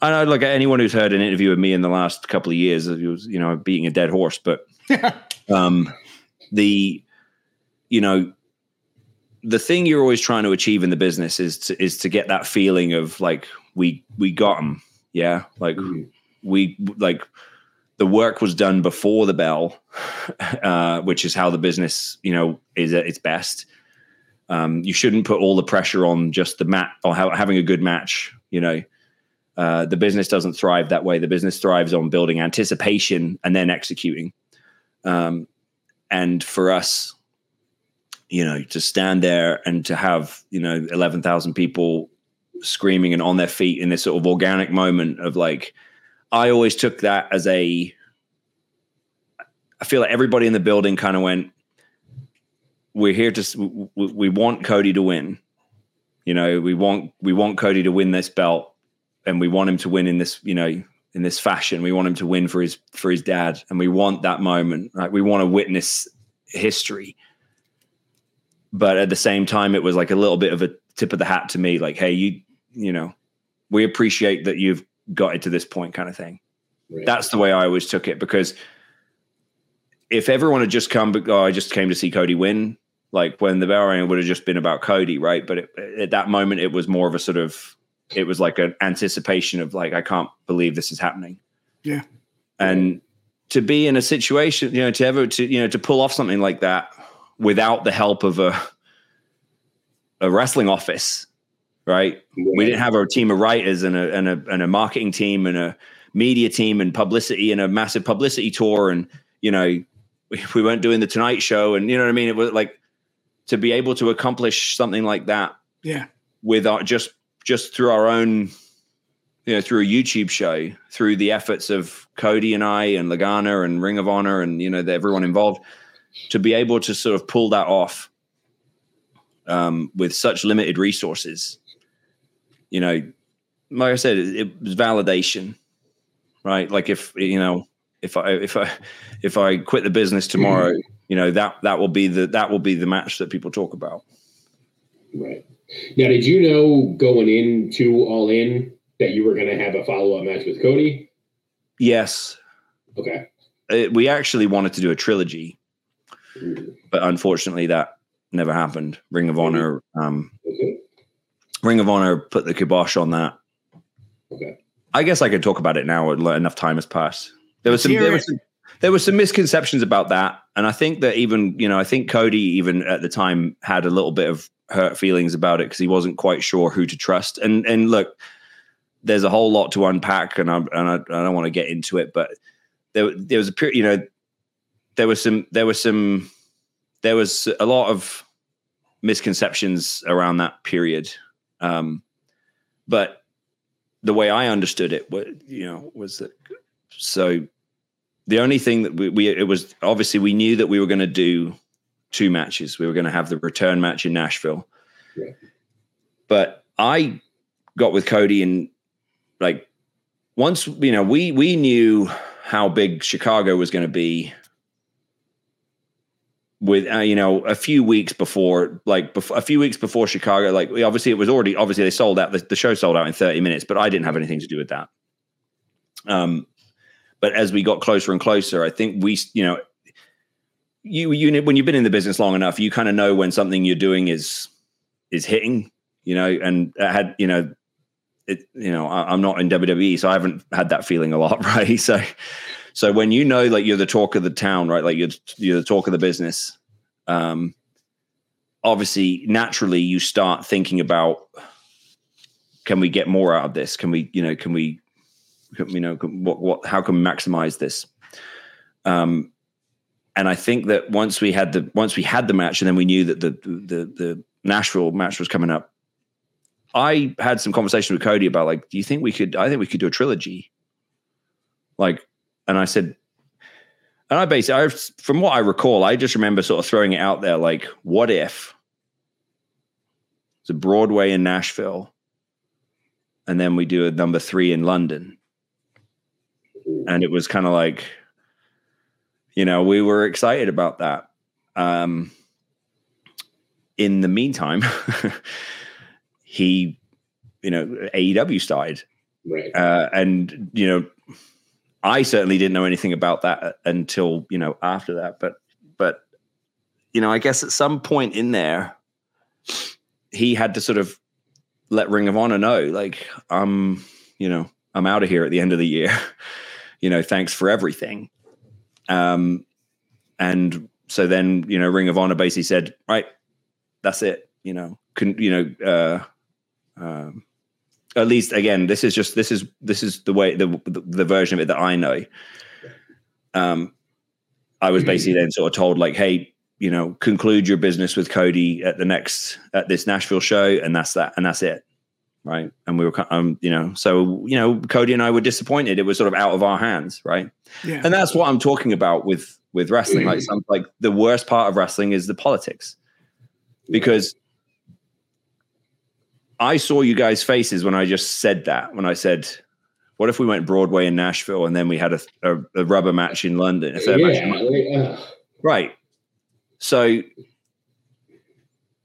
I know like anyone who's heard an interview with me in the last couple of years, it was you know beating a dead horse, but (laughs) um, the you know the thing you're always trying to achieve in the business is to, is to get that feeling of like we we got them, yeah, like mm-hmm. we like the work was done before the bell, (laughs) uh, which is how the business you know is at its best. Um, you shouldn't put all the pressure on just the mat or ha- having a good match, you know uh, the business doesn't thrive that way. The business thrives on building anticipation and then executing. Um, and for us, you know, to stand there and to have, you know, 11,000 people screaming and on their feet in this sort of organic moment of like, I always took that as a, I feel like everybody in the building kind of went, we're here to, we, we want Cody to win. You know, we want, we want Cody to win this belt and we want him to win in this, you know, in this fashion. We want him to win for his for his dad, and we want that moment. Right? We want to witness history. But at the same time, it was like a little bit of a tip of the hat to me, like, hey, you, you know, we appreciate that you've got it to this point, kind of thing. Right. That's the way I always took it because if everyone had just come, oh, I just came to see Cody win, like when the bell rang, would have just been about Cody, right? But it, at that moment, it was more of a sort of it was like an anticipation of like I can't believe this is happening. Yeah. And to be in a situation, you know, to ever to you know to pull off something like that without the help of a a wrestling office, right? Yeah. We didn't have a team of writers and a and a and a marketing team and a media team and publicity and a massive publicity tour and you know we, we weren't doing the Tonight Show and you know what I mean. It was like to be able to accomplish something like that. Yeah. Without just just through our own, you know, through a YouTube show, through the efforts of Cody and I and Lagana and Ring of Honor and you know the, everyone involved, to be able to sort of pull that off um, with such limited resources, you know, like I said, it, it was validation, right? Like if you know, if I if I if I quit the business tomorrow, mm-hmm. you know that that will be the that will be the match that people talk about. Right. Now, did you know going into All In that you were going to have a follow up match with Cody? Yes. Okay. It, uh, we actually wanted to do a trilogy, mm. but unfortunately, that never happened. Ring of Honor, um, okay. Ring of Honor put the kibosh on that. Okay. I guess I could talk about it now. Enough time has passed. There was some. There was some there were some misconceptions about that, and I think that even you know, I think Cody even at the time had a little bit of hurt feelings about it because he wasn't quite sure who to trust. And and look, there's a whole lot to unpack, and I and I, I don't want to get into it, but there there was a period, you know, there was some there was some there was a lot of misconceptions around that period. Um, but the way I understood it, was, you know, was that so the only thing that we, we it was obviously we knew that we were going to do two matches. We were going to have the return match in Nashville. Yeah. But I got with Cody and like once you know we we knew how big Chicago was going to be with uh, you know a few weeks before like bef- a few weeks before Chicago like obviously it was already obviously they sold out the, the show sold out in 30 minutes but I didn't have anything to do with that um but as we got closer and closer I think we you know you you when you've been in the business long enough, you kind of know when something you're doing is is hitting, you know. And I had you know, it you know I, am not in WWE, so I haven't had that feeling a lot, (laughs) right? So so when you know like you're the talk of the town, right? Like you're you're the talk of the business. Um, obviously, naturally, you start thinking about can we get more out of this? Can we you know can we you know what what how can we maximize this? Um, and I think that once we had the once we had the match, and then we knew that the the the Nashville match was coming up, I had some conversation with Cody about like, do you think we could? I think we could do a trilogy. Like, and I said, and I basically, I, from what I recall, I just remember sort of throwing it out there, like, what if it's a Broadway in Nashville, and then we do a number three in London, and it was kind of like, you know, we were excited about that. Um, in the meantime, (laughs) he, you know, AEW started. Right. Uh, and, you know, I certainly didn't know anything about that until, you know, after that. But, but, you know, I guess at some point in there, he had to sort of let Ring of Honor know, like, I'm, you know, I'm out of here at the end of the year. (laughs) you know, thanks for everything. Um, and so then, you know, Ring of Honor basically said, right, that's it. You know, can you know, uh, um, at least again, this is just this is this is the way the the version of it that I know. Um, I was basically then sort of told like, hey, you know, conclude your business with Cody at the next at this Nashville show, and that's that, and that's it, right? And we were, um, you know, so you know, Cody and I were disappointed. It was sort of out of our hands, right? Yeah. And that's what I'm talking about with with wrestling. Like, some, like the worst part of wrestling is the politics, because I saw you guys' faces when I just said that. When I said, "What if we went Broadway in Nashville and then we had a, a, a rubber match in London?" Yeah, match in like, uh, right. So,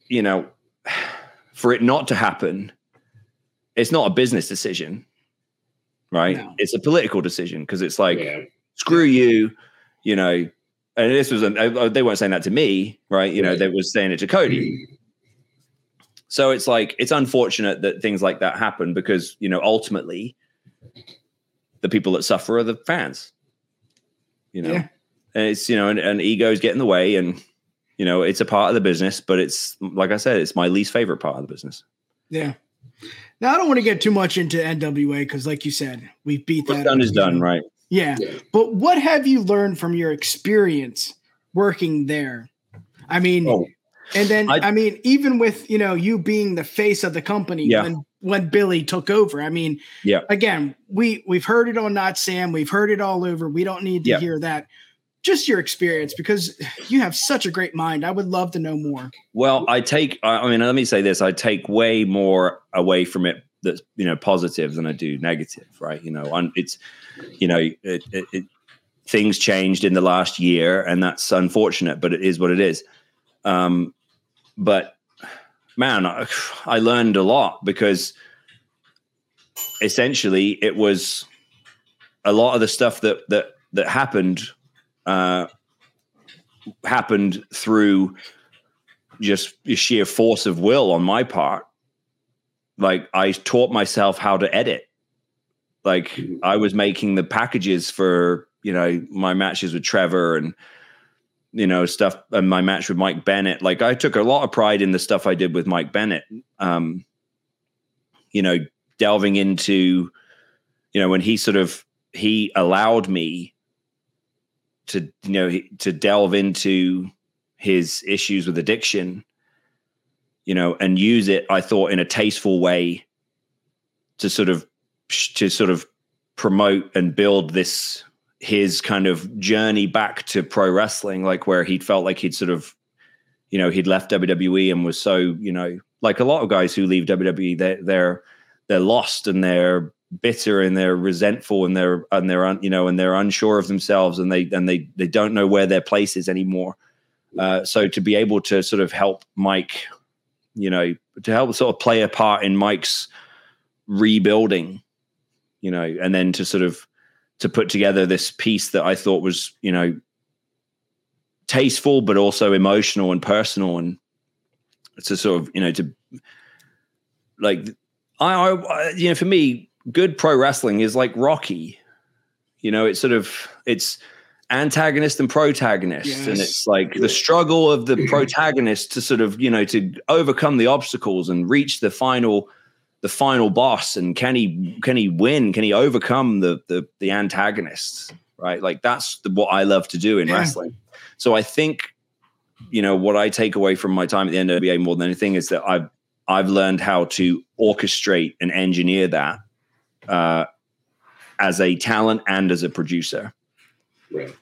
you know, for it not to happen, it's not a business decision, right? No. It's a political decision because it's like, yeah. screw you, you know. And this was, an, uh, they weren't saying that to me, right? You know, they were saying it to Cody. (clears throat) So it's like it's unfortunate that things like that happen because you know ultimately the people that suffer are the fans. You know, Yeah. and it's you know, and, and egos get in the way, and you know, it's a part of the business. But it's like I said, it's my least favorite part of the business. Yeah. Now I don't want to get too much into NWA because, like you said, we beat What's that. done is done, right? Yeah. Yeah. But what have you learned from your experience working there? I mean, Oh, and then I, I- mean, even with you know you being the face of the company Yeah. when when Billy took over. I mean, Yeah. Again, we we've heard it on Notsam. We've heard it all over. We don't need to Yeah. hear that. Just your experience because you have such a great mind. I would love to know more. Well, I take. I mean, let me say this: I take way more away from it that's you know positive than I do negative. Right? You know, on it's you know it, it, it things changed in the last year, and that's unfortunate, but it is what it is. Um, but man, I, I learned a lot because essentially it was a lot of the stuff that that that happened uh, happened through just sheer force of will on my part. Like I taught myself how to edit. Like I was making the packages for you know my matches with Trevor and you know stuff and my match with Mike Bennett. Like I took a lot of pride in the stuff I did with Mike Bennett. Um, you know, delving into you know when he sort of he allowed me to you know to delve into his issues with addiction you know and use it i thought in a tasteful way to sort of to sort of promote and build this his kind of journey back to pro wrestling like where he'd felt like he'd sort of you know he'd left WWE and was so you know like a lot of guys who leave WWE they're they're they're lost and they're bitter and they're resentful and they're and they're un, you know and they're unsure of themselves and they and they they don't know where their place is anymore. Uh, so to be able to sort of help Mike you know to help sort of play a part in Mike's rebuilding you know and then to sort of to put together this piece that I thought was you know tasteful but also emotional and personal and to sort of you know to like I, I you know for me good pro wrestling is like Rocky. You know it's sort of it's antagonist and protagonist. And it's like the struggle of the protagonist to sort of you know to overcome the obstacles and reach the final the final boss and can he can he win can he overcome the the the antagonist right? Like that's the, what I love to do in Yeah. wrestling. So I think, you know, what I take away from my time at the NWA more than anything is that I've I've learned how to orchestrate and engineer that uh, as a talent and as a producer Right.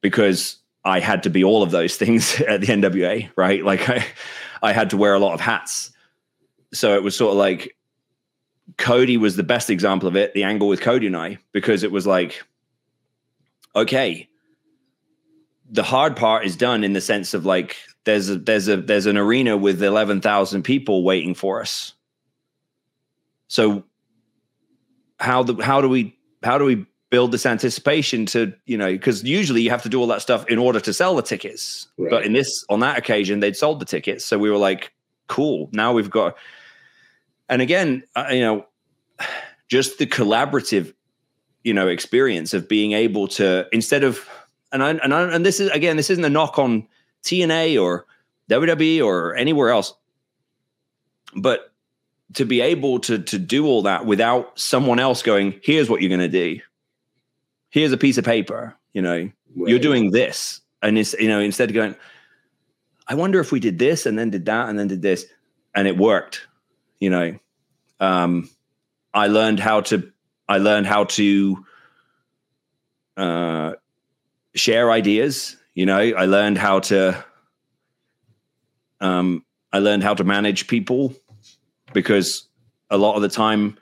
because I had to be all of those (laughs) things at the NWA, right? Like I, I had to wear a lot of hats. So it was sort of like Cody was the best example of it, the angle with Cody and I, because it was like, okay, the hard part is done in the sense of like there's a there's a there's an arena with eleven thousand people waiting for us. So how the how do we how do we build this anticipation to you know because usually you have to do all that stuff in order to sell the tickets Right. but in this on that occasion they'd sold the tickets so we were like cool now we've got and again uh, you know just the collaborative you know experience of being able to instead of and I, and I, and this is again this isn't a knock on TNA or WWE or anywhere else but to be able to to do all that without someone else going here's what you're going to do. Here's a piece of paper you know you're doing this. And it's you know instead of going i wonder if we did this and then did that and then did this and it worked you know um i learned how to i learned how to uh share ideas you know i learned how to um i learned how to manage people because a lot of the time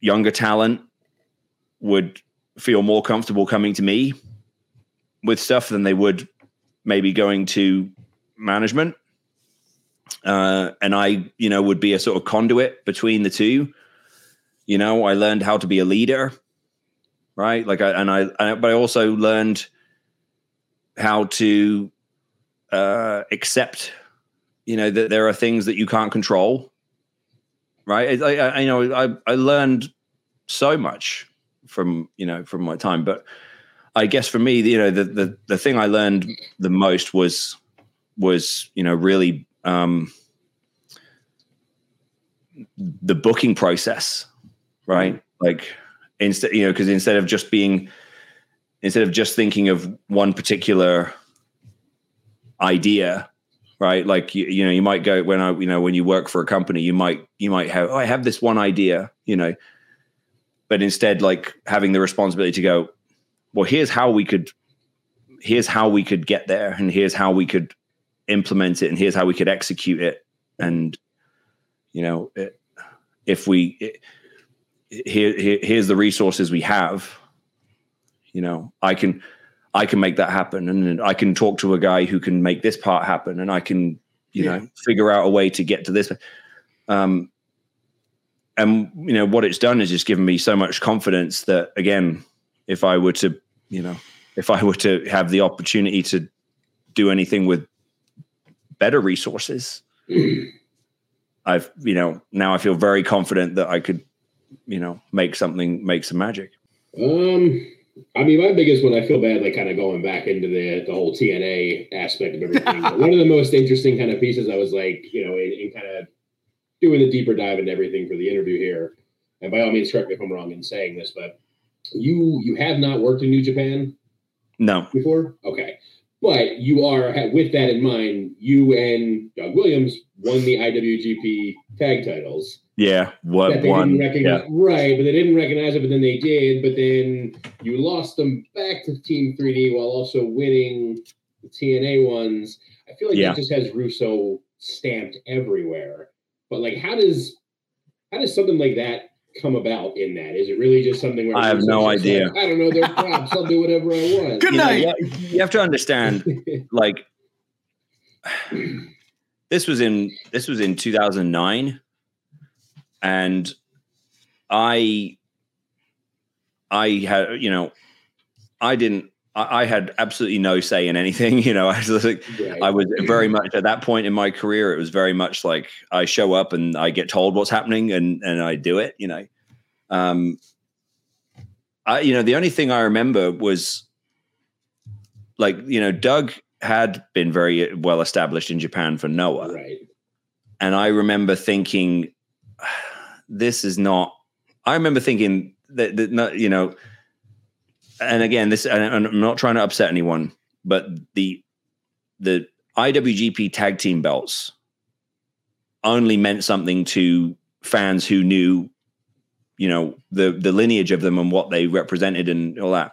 younger talent would feel more comfortable coming to me with stuff than they would maybe going to management uh, and i you know would be a sort of conduit between the two. You know i learned how to be a leader right? Like i and i, I but i also learned how to uh accept you know that there are things that you can't control right? I, I, you know i i learned so much from you know from my time. But i guess for me you know the the, the thing i learned the most was was you know really um the booking process right? Like instead you know because instead of just being instead of just thinking of one particular idea right? Like you, you know you might go when i you know when you work for a company you might you might have oh i have this one idea you know? But instead like having the responsibility to go well here's how we could here's how we could get there and here's how we could implement it and here's how we could execute it. And you know it, if we it, here, here here's the resources we have you know i can i can make that happen. And i can talk to a guy who can make this part happen. And i can you Yeah. know figure out a way to get to this. Um and you know what it's done is just given me so much confidence that again if i were to you know if i were to have the opportunity to do anything with better resources i've you know now i feel very confident that i could you know make something make some magic Um, I mean, my biggest one, I feel bad, like kind of going back into the the whole TNA aspect of everything. But (laughs) one of the most interesting kind of pieces, I was like, you know, in, in kind of doing the deeper dive into everything for the interview here. And by all means, correct me if I'm wrong in saying this, but you you have not worked in New Japan no before, okay. But you are with that in mind. You and Doug Williams won the IWGP tag titles yeah what one yeah right? But they didn't recognize it, but then they did. But then you lost them back to Team 3D while also winning the TNA ones. I feel like Yeah. it just has Russo stamped everywhere. But like, how does how does something like that come about in that? Is it really just something where I have no idea. like, I don't know. They're props. (laughs) I'll do whatever I want. Good you, night. you, you have to understand (laughs) like this was in this was in 2009 and i i had you know i didn't I, I had absolutely no say in anything (laughs) you know i was like Right. I was very much at that point in my career. It was very much like I show up and I get told what's happening and and I do it. You know, um, I you know the only thing I remember was like you know Doug had been very well established in Japan for Noah, right. and I remember thinking, (sighs) this is not. I remember thinking that, that you know, and again, this and I'm not trying to upset anyone, but the the IWGP tag team belts only meant something to fans who knew, you know, the the lineage of them and what they represented and all that.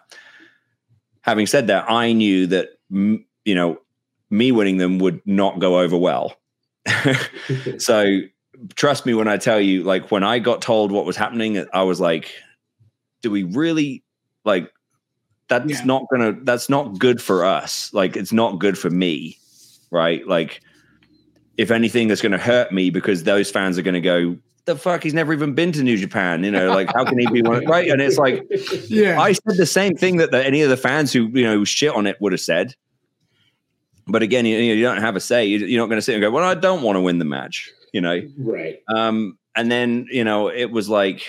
Having said that, I knew that you know me winning them would not go over well. (laughs) so trust me when I tell you, like when I got told what was happening, I was like, do we really like that's yeah. not gonna that's not good for us. Like it's not good for me, right? Like if anything, that's gonna hurt me because those fans are gonna go, the fuck he's never even been to New Japan, you know, like how can he be one (laughs) right? And it's like, yeah, I said the same thing that the, any of the fans who you know shit on it would have said. But again, you, you don't have a say. You're not going to sit and go, "Well, I don't want to win the match," you know, right? Um, and then you know, it was like,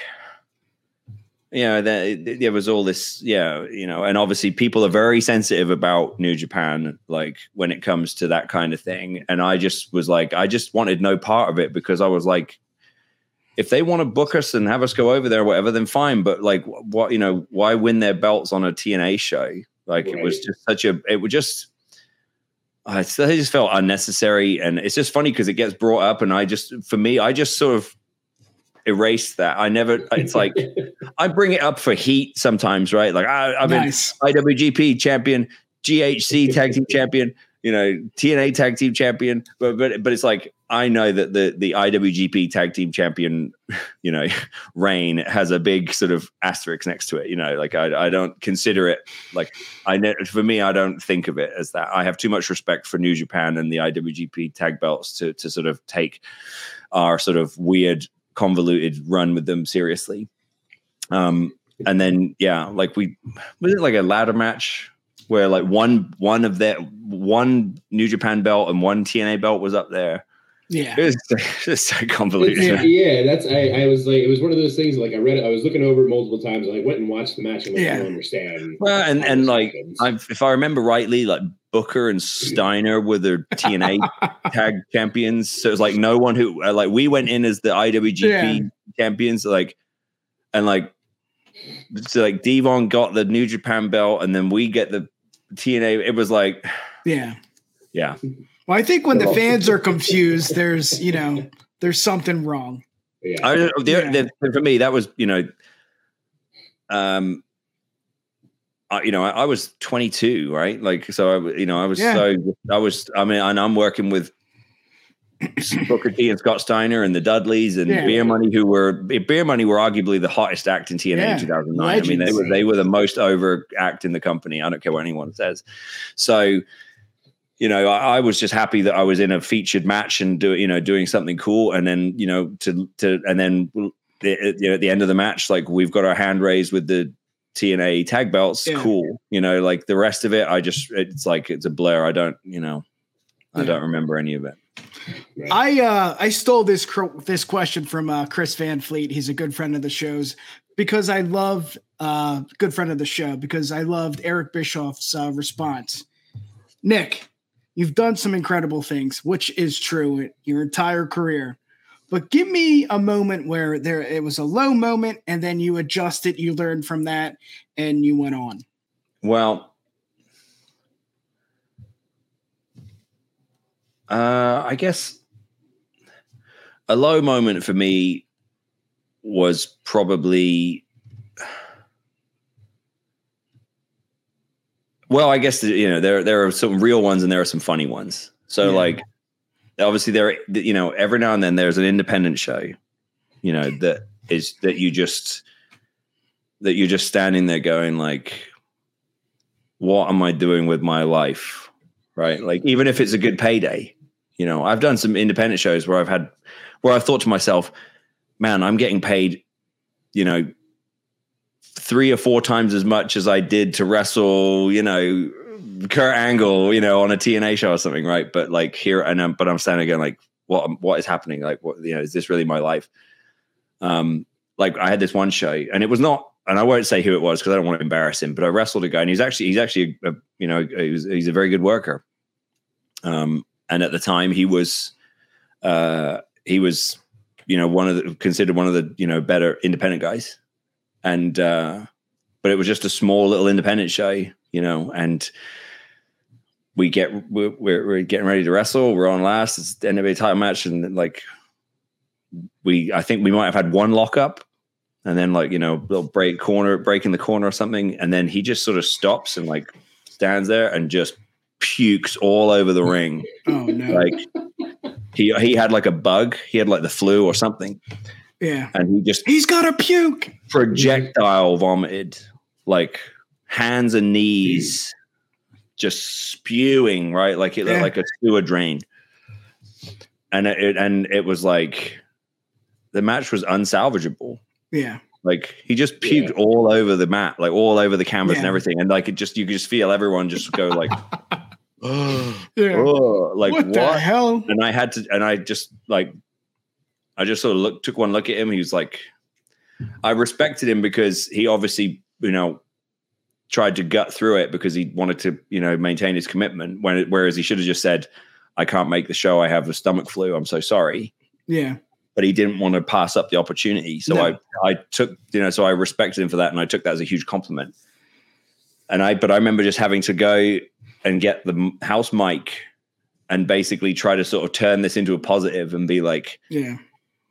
you know, there, there was all this, yeah, you know, and obviously people are very sensitive about New Japan, like when it comes to that kind of thing. And I just was like, I just wanted no part of it because I was like, if they want to book us and have us go over there or whatever, then fine. But like, what you know, why win their belts on a TNA show? Like, right. it was just such a. It was just. I just felt unnecessary, and it's just funny because it gets brought up, and I just, for me, I just sort of erase that. I never. It's like (laughs) I bring it up for heat sometimes, right? Like I, I've nice. been IWGP champion, GHC (laughs) tag team champion, you know, TNA tag team champion, but but but it's like I know that the the IWGP tag team champion, you know, (laughs) reign has a big sort of asterisk next to it. You know, like I I don't consider it like I know for me I don't think of it as that. I have too much respect for New Japan and the IWGP tag belts to to sort of take our sort of weird convoluted run with them seriously. Um, and then yeah, like we was it like a ladder match where like one one of that one New Japan belt and one TNA belt was up there yeah, it was just (laughs) so convoluted. Yeah, yeah, that's I, I was like, it was one of those things. Like I read it, I was looking over it multiple times. I went and watched the match, and like, yeah. I don't understand. Well, and and like, if I remember rightly, like Booker and Steiner were the (laughs) TNA tag champions. So it was like no one who uh, like we went in as the IWGP yeah. champions, like, and like, so like Devon got the New Japan belt, and then we get the TNA. It was like, (sighs) yeah, yeah. Well, I think when the fans are confused, there's you know there's something wrong. Yeah. I, the, yeah. The, for me, that was you know, um, I, you know, I, I, was 22, right? Like, so I, you know, I was yeah. so I was. I mean, and I'm working with (clears throat) Booker T and Scott Steiner and the Dudleys and yeah. Beer Money, who were Beer Money were arguably the hottest act in TNA in 2009. Legends. I mean, they were they were the most over act in the company. I don't care what anyone says. So you know, I, I, was just happy that I was in a featured match and do you know doing something cool, and then you know to to and then you know at the end of the match, like we've got our hand raised with the TNA tag belts, yeah. cool. You know, like the rest of it, I just it's like it's a blur. I don't you know, I yeah. don't remember any of it. I uh I stole this this question from uh, Chris Van Vliet. He's a good friend of the shows because I love uh good friend of the show because I loved Eric Bischoff's uh, response. Nick, You've done some incredible things, which is true your entire career. But give me a moment where there it was a low moment and then you adjusted, you learned from that, and you went on. Well, uh, I guess a low moment for me was probably Well, I guess you know there there are some real ones and there are some funny ones. So yeah. like obviously there you know every now and then there's an independent show, you know that is that you just that you're just standing there going like what am I doing with my life? Right? Like even if it's a good payday, you know, I've done some independent shows where I've had where I've thought to myself, man, I'm getting paid, you know, three or four times as much as I did to wrestle, you know, Kurt Angle, you know, on a TNA show or something, right? But like here, and I'm, but I'm standing again, like, what, what is happening? Like, what, you know, is this really my life? Um, like I had this one show, and it was not, and I won't say who it was because I don't want to embarrass him, but I wrestled a guy, and he's actually, he's actually, a, you know, he's, he's a very good worker. Um, and at the time, he was, uh, he was, you know, one of the considered one of the you know better independent guys and uh, but it was just a small little independent show, you know, and we get we're, we're getting ready to wrestle. We're on last. It's the NWA title match, and like we, I think we might have had one lockup, and then like you know, little break corner, break in the corner or something, and then he just sort of stops and like stands there and just pukes all over the ring. (laughs) Oh no! Like he he had like a bug. He had like the flu or something, yeah, and he just he's got a puke. projectile vomited, like hands and knees, just spewing right, like it Yeah. like a sewer drain. And it and it was like the match was unsalvageable. Yeah, Like he just puked Yeah. all over the mat, like all over the canvas and everything, and like it just you could just feel everyone just go like, oh, (laughs) (gasps) yeah. like what, what? the hell? and I had to, and I just like, I just sort of looked, took one look at him. He was like, I respected him because he obviously, you know, tried to gut through it because he wanted to, you know, maintain his commitment. When whereas he should have just said, "I can't make the show. I have a stomach flu. I'm so sorry." Yeah, But he didn't want to pass up the opportunity, so No. I, I took, you know, so I respected him for that, and I took that as a huge compliment. And I, but I remember just having to go and get the house mic and basically try to sort of turn this into a positive and be like, yeah,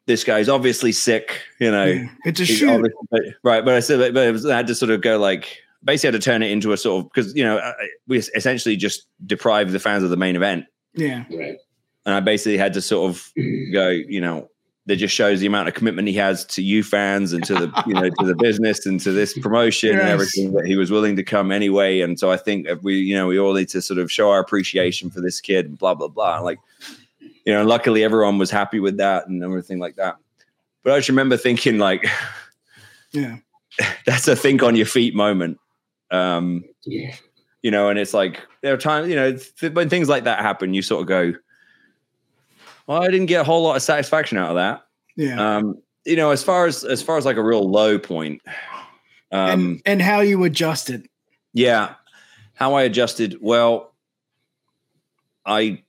this guy's obviously sick, you know. yeah. It's a he's shoot. but- right. But I said, but it was, I had to sort of go like, basically had to turn it into a sort of, because, you know, I- I- we essentially just deprived the fans of the main event. Yeah, Right. And I basically had to sort of go, you know, that just shows the amount of commitment he has to you fans and to the, you know, to the business and to this promotion and everything that he was willing to come anyway. And so I think if we, you know, we all need to sort of show our appreciation for this kid and blah, blah, blah. Like, you know, luckily everyone was happy with that and everything like that. But I just remember thinking like, yeah, (laughs) that's a think on your feet moment. Um, Yeah. you know, and it's like there are times, you know, th- when things like that happen, you sort of go, well, I didn't get a whole lot of satisfaction out of that. yeah. Um, you know, as far as as far as like a real low point, um, and and how you adjusted. yeah, how I adjusted. Well, I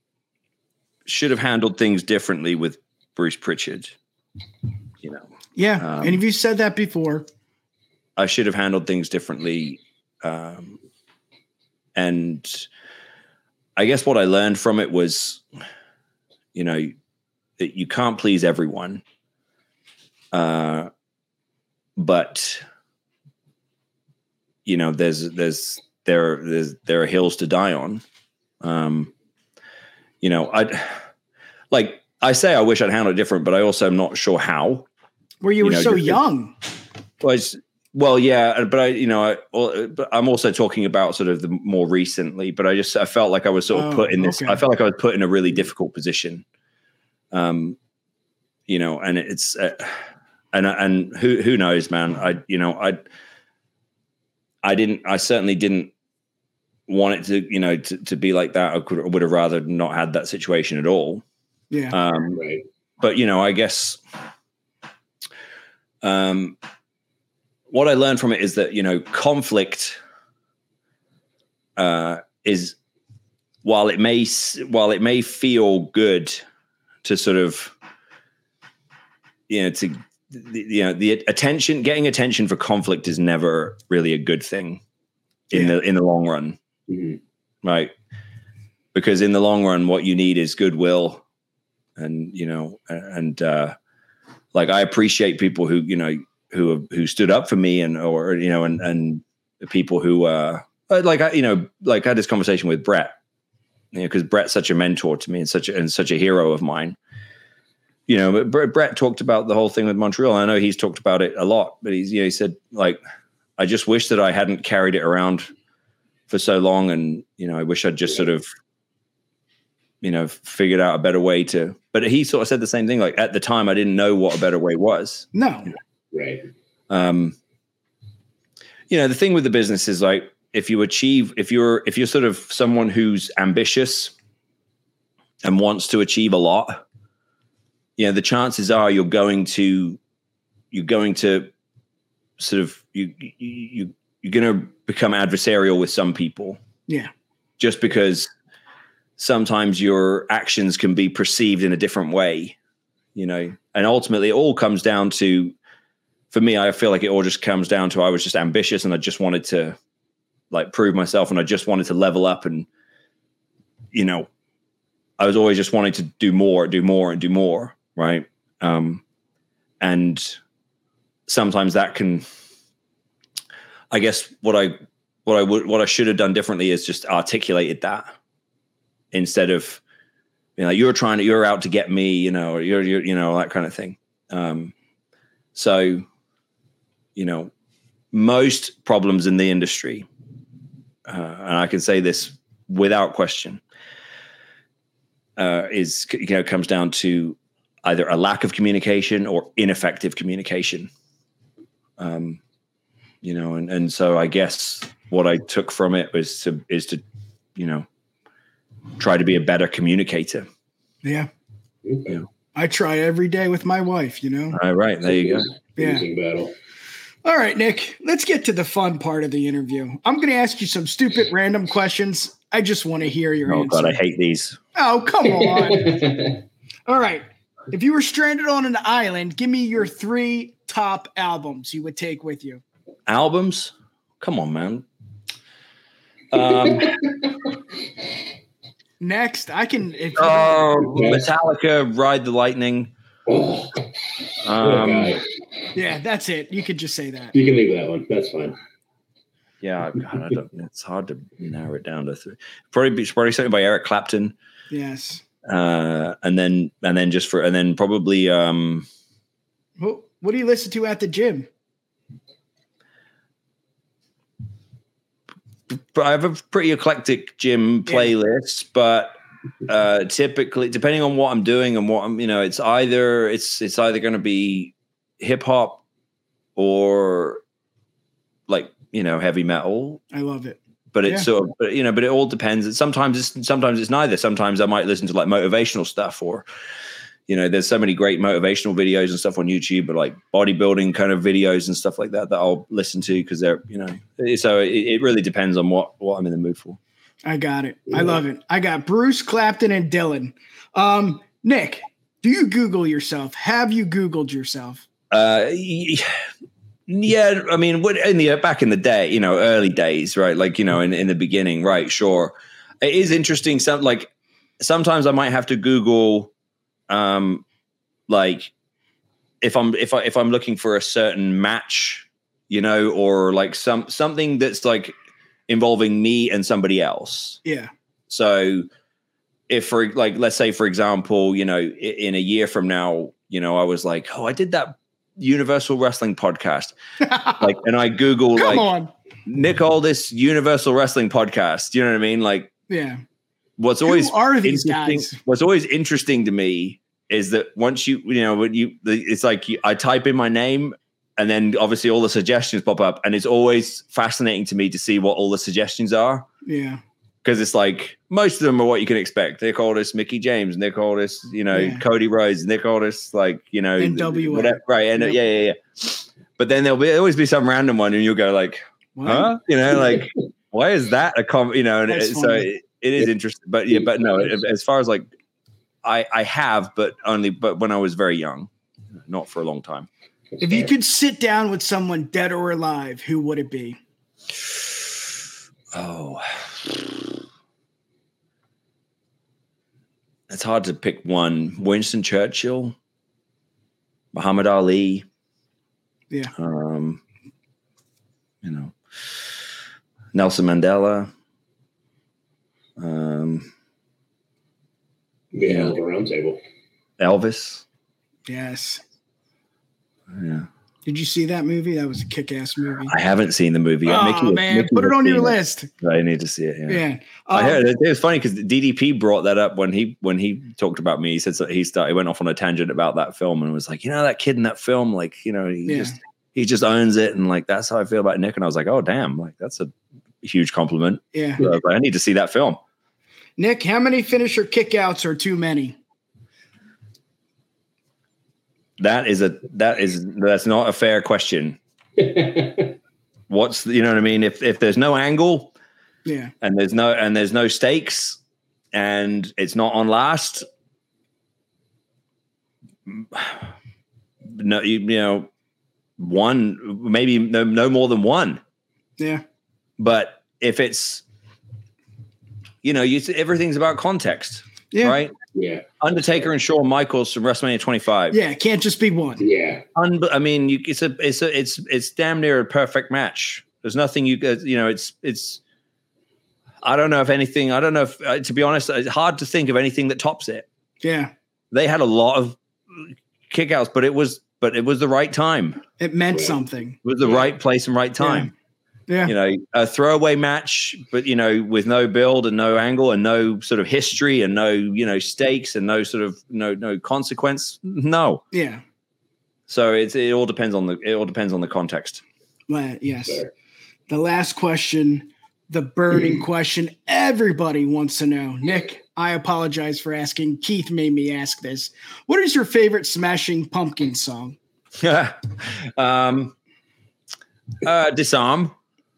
should have handled things differently with Bruce Prichard. You know, Yeah, Um, and if you said that before, I should have handled things differently. Um, and I guess what I learned from it was, you know, that you can't please everyone. Uh, but you know, there's there's there there's there are hills to die on. Um, you know, I like I say I wish I'd handled it different, but I also am not sure how. where you, you were know, so you're- young. Well, well, yeah, but I, you know, I, but I'm also talking about sort of the more recently. But I just I felt like I was sort of Oh, put in this. okay. I felt like I was put in a really difficult position. Um, you know, and it's uh, and and who who knows, man? I you know I I didn't I certainly didn't want it to you know to, to be like that. I could would have rather not had that situation at all. Yeah, Um, Right. but you know, I guess um, what I learned from it is that you know conflict uh, is while it may while it may feel good to sort of you know to the, you know the attention getting attention for conflict is never really a good thing in Yeah. the in the long run Mhm. right. Because in the long run what you need is goodwill and you know and uh like i appreciate people who you know who have, who stood up for me and or you know and and people who uh like i you know like i had this conversation with bret. You know because bret's such a mentor to me and such a, and such a hero of mine. You know but bret talked about the whole thing with montreal i know he's talked about it a lot but he's you know he said like i just wish that i hadn't carried it around for so long and you know i wish i'd just sort of you know figured out a better way to but he sort of said the same thing like at the time i didn't know what a better way was. No, Right. um you know the thing with the business is like if you achieve if you're if you're sort of someone who's ambitious and wants to achieve a lot you know the chances are you're going to you're going to sort of you you, you you're going to become adversarial with some people. Yeah, just because sometimes your actions can be perceived in a different way you know? And ultimately it all comes down to for me, I feel like it all just comes down to I was just ambitious and I just wanted to like prove myself and I just wanted to level up and you know, I was always just wanting to do more, do more, and do more, right? Um, and sometimes that can, I guess, what I what I would what I should have done differently is just articulated that instead of you know you're trying to you're out to get me, you know, or you're you're you know that kind of thing. Um, so, you know, most problems in the industry, uh, and I can say this without question, uh, is you know comes down to either a lack of communication or ineffective communication. Um, you know, and and so I guess what I took from it was to is to, you know, try to be a better communicator. Yeah. Okay. Yeah. I try every day with my wife, you know? All right, there you go. Yeah. Battle. All right, Nick, let's get to the fun part of the interview. I'm going to ask you some stupid random questions. I just want to hear your Oh answer. god, I hate these. oh, come (laughs) on. All right. If you were stranded on an island, give me your three top albums you would take with you. Albums? Come on, man. (laughs) Um, Next, I can. If you- oh, Metallica, Ride the Lightning. oh, Um, guy. yeah, that's it. You could just say that. You can leave that one. That's fine. yeah, God, I don't, it's hard to narrow it down to three. Probably, be- probably something by Eric Clapton. Yes. uh, and then and then just for and then probably um, What, what do you listen to at the gym? I have a pretty eclectic gym playlist, but uh, typically depending on what I'm doing and what I'm, you know, it's either it's it's either going to be hip hop or like you know heavy metal. I love it. But it's Yeah. sort of, but, you know, but it all depends. Sometimes it's sometimes it's neither. Sometimes I might listen to like motivational stuff or you know, there's so many great motivational videos and stuff on YouTube, but like bodybuilding kind of videos and stuff like that that I'll listen to because they're, you know, so it, it really depends on what what I'm in the mood for. I got it. I love it. I got Bruce Clapton and Dylan. Um, Nick, do you Google yourself? Have you Googled yourself? Uh, yeah, I mean, what in the back in the day, you know, early days, right? Like, you know, in, in the beginning, right? Sure, it is interesting. Some like sometimes I might have to Google, um, like if I'm if I if I'm looking for a certain match, you know, or like some something that's like involving me and somebody else. Yeah. So if for like let's say for example, you know, in a year from now, you know, I was like, "Oh, I did that Universal Wrestling podcast." (laughs) Like and I google Come like on. Nick Aldis Universal Wrestling podcast. You know what I mean? Like Yeah. What's always are these interesting- guys? What's always interesting to me is that once you you know when you it's like you, I type in my name and then obviously all the suggestions pop up and it's always fascinating to me to see what all the suggestions are Yeah. because it's like most of them are what you can expect. Nick Aldis, Mickie James, Nick Aldis, you know, Yeah. Cody Rhodes, Nick Aldis, like you know, NWA. whatever, right? And Yep. yeah, yeah, yeah. But then there'll be there'll always be some random one, and you'll go like, What? huh? You know, like (laughs) why is that a com? You know, and That's so funny. It, it is interesting. But yeah, but no, as far as like, I I have, but only but when I was very young, not for a long time. If you could sit down with someone dead or alive, who would it be? Oh. It's hard to pick one. Winston Churchill, Muhammad Ali. Yeah. Um, you know, Nelson Mandela. Um, Be a hell of round table. Elvis. Yes. Yeah. Did you see that movie? That was a kick-ass movie. I haven't seen the movie oh Mickey- man, Mickey put it on your seen list. I need to see it. Yeah. Yeah. I Um, heard it, it was funny because DDP brought that up when he when he talked about me. He said that he started he went off on a tangent about that film and was like, you know, that kid in that film, like, you know, he Yeah. just he just owns it, and like that's how I feel about Nick. And I was like, oh damn, like that's a huge compliment. yeah. So I, like, I need to see that film. Nick, how many finisher kickouts are too many? That is a that is that's not a fair question. (laughs) What's the- you know what I mean? If if there's no angle Yeah. and there's no and there's no stakes and it's not on last, no, you, you know, one, maybe no, no more than one. Yeah. But if it's, you know, you everything's about context, Yeah. right? Yeah. Undertaker and Shawn Michaels from WrestleMania 25. Yeah. It can't just be one. Yeah. Unbe- I mean, you, it's a, it's a, it's, it's damn near a perfect match. There's nothing you, guys- you know, it's, it's. I don't know if anything. I don't know if, uh, to be honest, it's hard to think of anything that tops it. Yeah. They had a lot of kickouts, but it was, but it was the right time. It meant Yeah. something. It was the right place and right time. Yeah. You know, a throwaway match, but you know, with no build and no angle and no sort of history and no, you know, stakes and no sort of no no consequence. No. Yeah. So it's it all depends on the it all depends on the context. Well, yes. The last question, the burning (clears throat) question everybody wants to know. Nick, I apologize for asking. Keith made me ask this. What is your favorite Smashing Pumpkin song? (laughs) um uh disarm.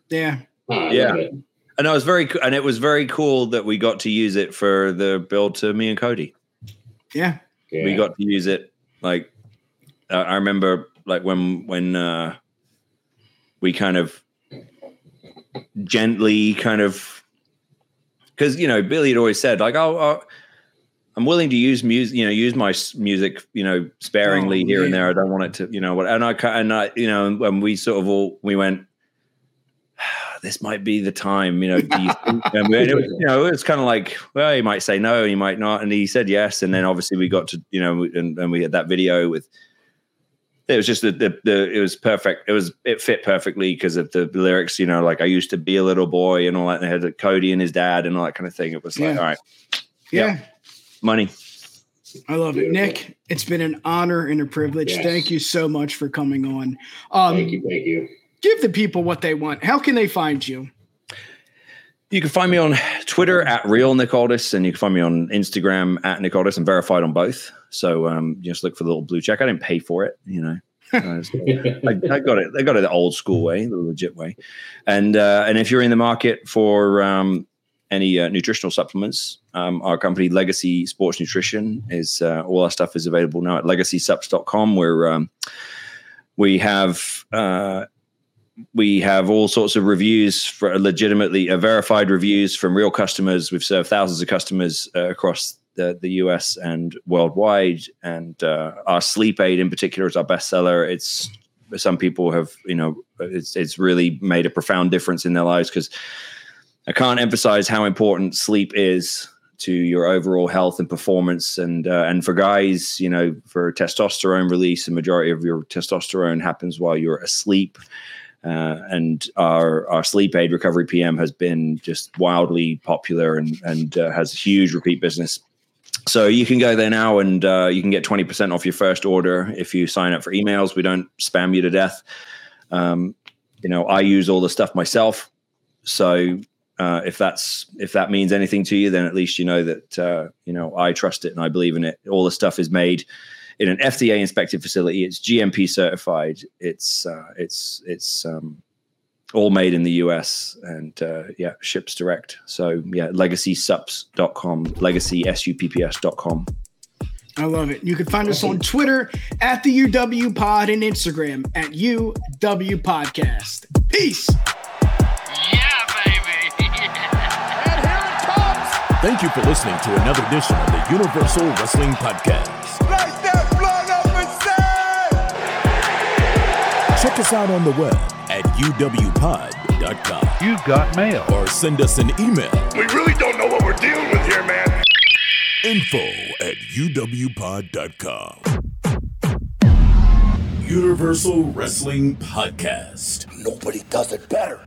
Yeah. Ah, I Yeah. love it. And I was very and it was very cool that we got to use it for the build to me and Cody. Yeah. Yeah. we got to use it like uh, i remember like when when uh we kind of gently kind of because you know billy had always said like oh, oh i'm willing to use music you know use my music you know sparingly Oh, here and there i don't want it to you know what and i ki- and i you know when we sort of all we went this might be the time, you know. Do you? (laughs) And it was, you know, it's kind of like, well, he might say no, he might not, and he said yes, and then obviously we got to, you know, and, and we had that video with. It was just the, the the it was perfect. It was it fit perfectly because of the lyrics, you know, like I used to be a little boy and all that. And had Cody and his dad and all that kind of thing. It was like, Yeah. all right, Yeah. money. I love it. Nick, it's been an honor and a privilege. Yes. Thank you so much for coming on. Um, Thank you. Thank you. Give the people what they want. How can they find you? You can find me on Twitter at real Nick Aldis, and you can find me on Instagram at Nick Aldis. I'm verified on both, so um, just look for the little blue check. I didn't pay for it, you know. I, I got it. I got it the old school way, the legit way. And uh, and if you're in the market for um, any uh, nutritional supplements, um, our company Legacy Sports Nutrition is uh, all our stuff is available now at legacysupps.com. Where um, we have uh, we have all sorts of reviews for legitimately uh, verified reviews from real customers. We've served thousands of customers uh, across the, the US and worldwide. And uh, our sleep aid in particular is our bestseller. It's some people have, you know, it's, it's really made a profound difference in their lives because I can't emphasize how important sleep is to your overall health and performance and uh, and for guys you know for testosterone release the majority of your testosterone happens while you're asleep uh, and our our sleep aid recovery PM has been just wildly popular and and uh, has huge repeat business. So you can go there now and uh, you can get twenty percent off your first order if you sign up for emails. We don't spam you to death. Um, you know, I use all the stuff myself, so uh, if that's if that means anything to you, then at least you know that uh, you know I trust it and I believe in it. All the stuff is made in an FDA inspected facility. It's GMP certified. It's uh, it's it's um, all made in the US and uh, yeah, ships direct. So yeah, legacysups.com, legacysupps.com. I love it. You can find us on Twitter at the UW Pod and Instagram at UW Podcast. Peace. Yeah, baby. (laughs) and here it comes. Thank you for listening to another edition of the Universal Wrestling Podcast. Like Check us out on the web at uwpod.com You've got mail. or send us an email We really don't know what we're dealing with here, man. info at uwpod.com. Universal Wrestling Podcast. Nobody does it better.